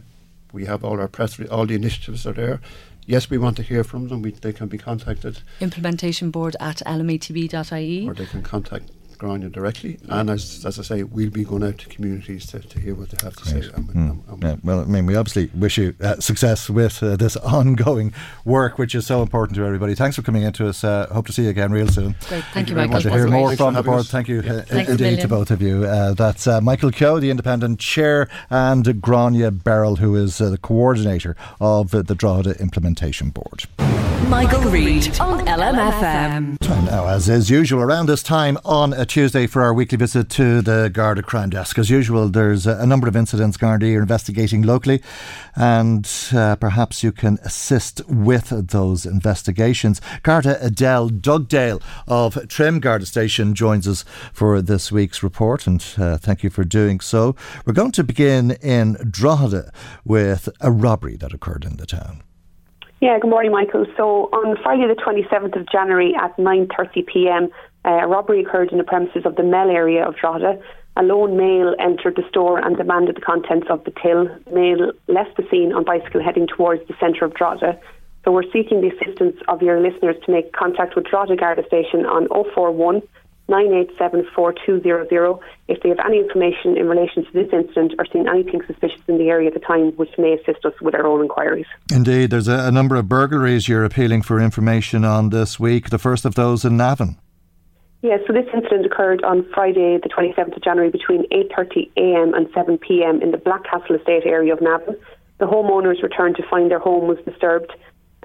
we have all our press, re- all the initiatives are there yes, we want to hear from them. We, they can be contacted. Implementation board at lmetb.ie. Or they can contact Gráinne directly. And as, as I say, we'll be going out to communities to, to hear what they have to Great. say. And, mm. and, and yeah, well, I mean, we obviously wish you uh, success with uh, this ongoing work, which is so important to everybody. Thanks for coming in to us. Uh, hope to see you again real soon. Great. Thank, Thank you, Michael. Want to hear more from the board. Us. Thank you yeah. Uh, indeed to both of you. Uh, that's uh, Michael Keogh, the independent chair, and Gráinne Berrill, who is the coordinator of the Drogheda Implementation Board. Michael, Reade on LMFM. Time now, as is usual, around this time on a Tuesday for our weekly visit to the Garda Crime Desk. As usual, there's a, number of incidents Garda are investigating locally, and uh, perhaps you can assist with those investigations. Garda Adele Dugdale of Trim Garda Station joins us for this week's report, and uh, thank you for doing so. We're going to begin in Drogheda with a robbery that occurred in the town. Yeah, good morning, Michael. So on Friday, the 27th of January at 9:30 p.m., uh, a robbery occurred in the premises of the Mell area of Drogheda. A lone male entered the store and demanded the contents of the till. The male left the scene on bicycle heading towards the centre of Drogheda. So we're seeking the assistance of your listeners to make contact with Drogheda Garda Station on 041 9874200 if they have any information in relation to this incident or seen anything suspicious in the area at the time which may assist us with our own inquiries. Indeed, there's a, a number of burglaries you're appealing for information on this week, the first of those in Navan. Yes, so this incident occurred on Friday, the 27th of January, between 8.30am and 7pm in the Blackcastle Estate area of Navan. The homeowners returned to find their home was disturbed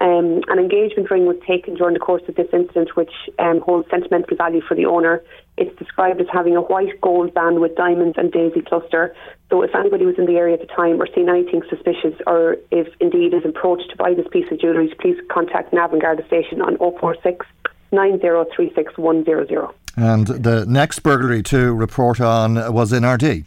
um, an engagement ring was taken during the course of this incident, which um, holds sentimental value for the owner. It's described as having a white gold band with diamonds and daisy cluster. So, if anybody was in the area at the time or seen anything suspicious, or if indeed is approached to buy this piece of jewellery, please contact Navan Garda Station on 046 9036100. And the next burglary to report on was in Ardee.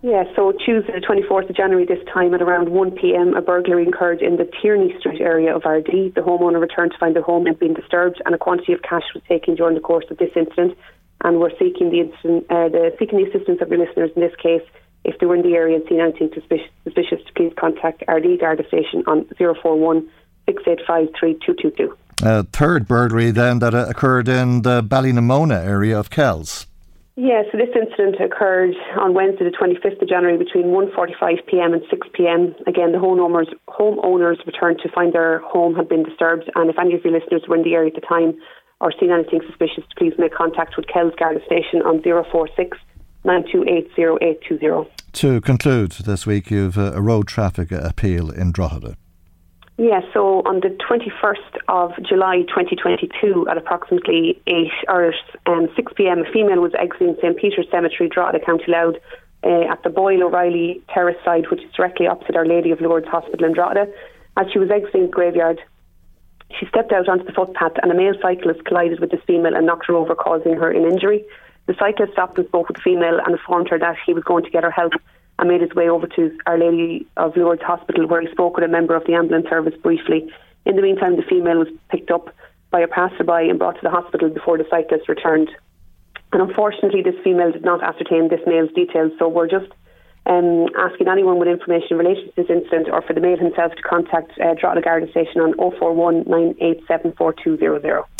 Yeah, so Tuesday, the 24th of January, this time at around 1 pm, a burglary occurred in the Tierney Street area of Ardee. The homeowner returned to find the home had been disturbed and a quantity of cash was taken during the course of this incident. And we're seeking the, uh, the, seeking the assistance of your listeners in this case. If they were in the area and seen anything suspicious, suspicious please contact Ardee Garda Station on 041 685 3222. A third burglary then that occurred in the Ballynamona area of Kells. Yeah, so this incident occurred on Wednesday, the 25th of January, between 1.45pm and 6pm. Again, the homeowners, homeowners returned to find their home had been disturbed, and if any of your listeners were in the area at the time or seen anything suspicious, please make contact with Kells Garda Station on 046 928 To conclude this week, you've uh, a road traffic appeal in Drogheda. Yeah, so on the 21st of July 2022 at approximately 8 or um, 6 pm, a female was exiting St Peter's Cemetery, Drogheda, County Louth, uh, at the Boyle O'Reilly Terrace side, which is directly opposite Our Lady of Lourdes Hospital in Drogheda. As she was exiting the graveyard, she stepped out onto the footpath and a male cyclist collided with this female and knocked her over, causing her an injury. The cyclist stopped and spoke with the female and informed her that he was going to get her help and made his way over to Our Lady of Lourdes Hospital, where he spoke with a member of the ambulance service briefly. In the meantime, the female was picked up by a passerby and brought to the hospital before the cyclist returned. And unfortunately, this female did not ascertain this male's details, so we're just um, asking anyone with information in relation to this incident or for the male himself to contact uh, Drogheda Garda Station on 041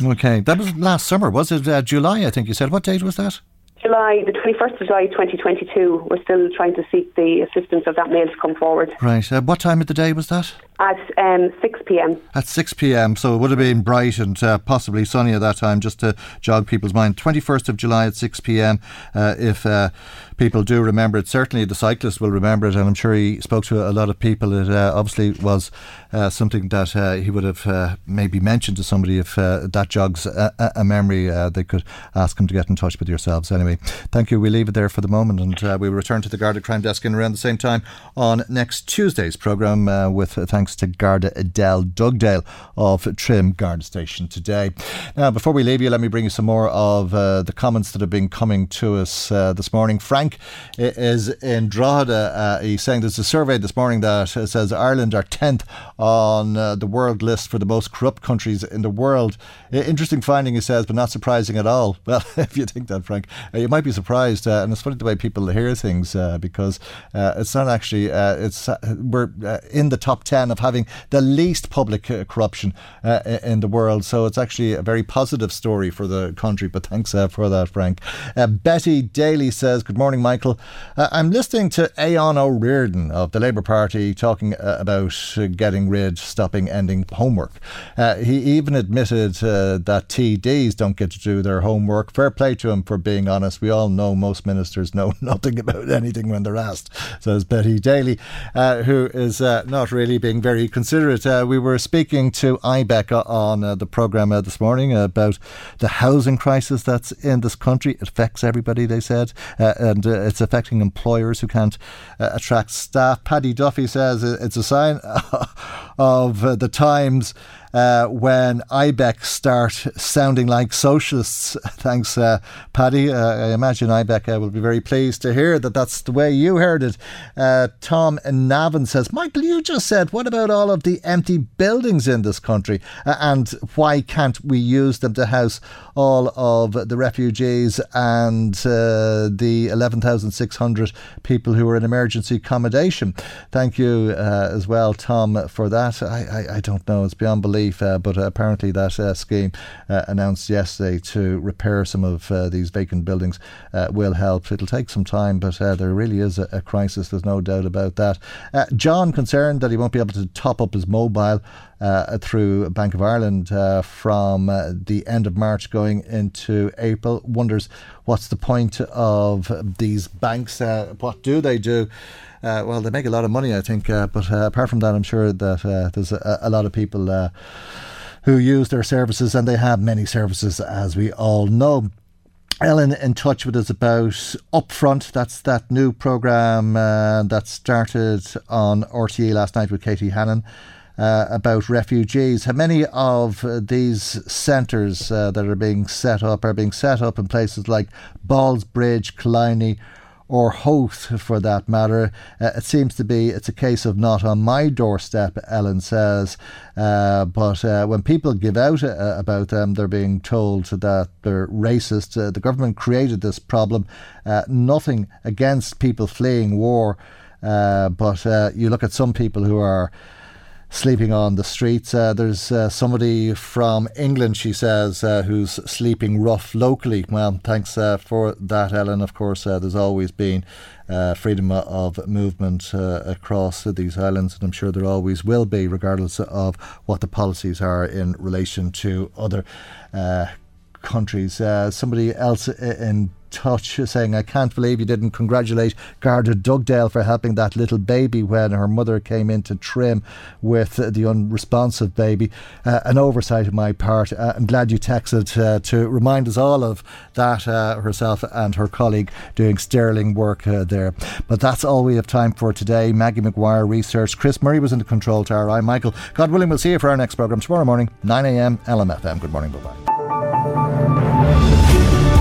Okay, that was last summer, was it? Uh, July, I think you said. What date was that? July, the 21st of July 2022. We're still trying to seek the assistance of that male to come forward. Right. Uh, what time of the day was that? At um, 6 pm. At 6 pm. So it would have been bright and uh, possibly sunny at that time, just to jog people's mind. 21st of July at 6 pm. Uh, if uh, people do remember it, certainly the cyclist will remember it, and I'm sure he spoke to a lot of people. It uh, obviously was uh, something that he would have maybe mentioned to somebody if that jogs a, a memory. they could ask him to get in touch with yourselves. Anyway, thank you. We leave it there for the moment, and we return to the Garda Crime Desk in around the same time on next Tuesday's programme with thanks to Garda Adele Dugdale of Trim Garda Station today. Now, before we leave you, let me bring you some more of uh, the comments that have been coming to us uh, this morning. Frank is in Drogheda. Uh, he's saying there's a survey this morning that says Ireland are 10th on uh, the world list for the most corrupt countries in the world. interesting finding, he says, but not surprising at all. Well, if you think that, Frank, uh, you might be surprised. Uh, and it's funny the way people hear things because it's not actually, it's we're in the top 10 of having the least public uh, corruption uh, in the world. So it's actually a very positive story for the country. But thanks uh, for that, Frank. Uh, Betty Daly says, Good morning, Michael. Uh, I'm listening to Ó Ríordáin of the Labour Party talking uh, about getting rid, stopping, ending homework. he even admitted that TDs don't get to do their homework. Fair play to him for being honest. We all know most ministers know nothing about anything when they're asked, says Betty Daly, who is not really being very considerate. Uh, we were speaking to IBEC on uh, the programme uh, this morning about the housing crisis that's in this country. It affects everybody, they said, uh, and uh, it's affecting employers who can't uh, attract staff. Paddy Duffy says it's a sign of uh, the times uh, when IBEC start sounding like socialists. Thanks, uh, Paddy. Uh, I imagine IBEC uh, will be very pleased to hear that that's the way you heard it. Uh, Tom Navin says, Michael, you just said, what about all of the empty buildings in this country? And why can't we use them to house all of the refugees and the 11,600 people who are in emergency accommodation? Thank you as well, Tom, for that. I, I, I don't know. It's beyond belief relief, uh, but apparently that uh, scheme uh, announced yesterday to repair some of these vacant buildings will help. It'll take some time, but there really is a, a, crisis. There's no doubt about that. John, concerned that he won't be able to top up his mobile. Uh, through Bank of Ireland uh, from uh, the end of March going into April. Wonders what's the point of these banks? what do they do? Uh, well, they make a lot of money, I think. Uh, but uh, apart from that, I'm sure that there's a, a, lot of people who use their services, and they have many services, as we all know. Ellen in touch with us about Upfront. That's that new programme uh, that started on RTE last night with Katie Hannon. Uh, about refugees. How many of uh, these centres uh, that are being set up are being set up in places like Ballsbridge, Killiney, or Howth for that matter. Uh, it seems to be it's a case of not on my doorstep, Ellen says. Uh, but uh, when people give out uh, about them, they're being told that they're racist. Uh, the government created this problem. Uh, nothing against people fleeing war, but you look at some people who are sleeping on the streets. Uh, there's uh, somebody from England, she says, uh, who's sleeping rough locally. Well, thanks uh, for that, Ellen. Of course, uh, there's always been uh, freedom of movement across these islands, and I'm sure there always will be, regardless of what the policies are in relation to other countries. somebody else in touch saying, I can't believe you didn't congratulate Garda Dugdale for helping that little baby when her mother came in to trim with the unresponsive baby. Uh, an oversight of my part. Uh, I'm glad you texted uh, to remind us all of that uh, herself and her colleague doing sterling work uh, there. But that's all we have time for today. Maggie McGuire research. Chris Murray was in the control tower. I'm Michael. God willing, we'll see you for our next programme tomorrow morning, 9am, LMFM. Good morning. Bye bye.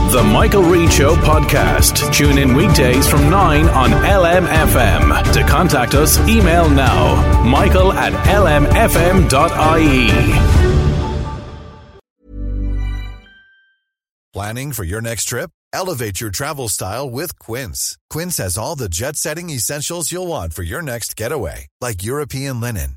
The Michael Reade Show podcast. Tune in weekdays from 9 on LMFM. To contact us, email now michael at lmfm.ie. Planning for your next trip? Elevate your travel style with Quince. Quince has all the jet setting essentials you'll want for your next getaway, like European linen,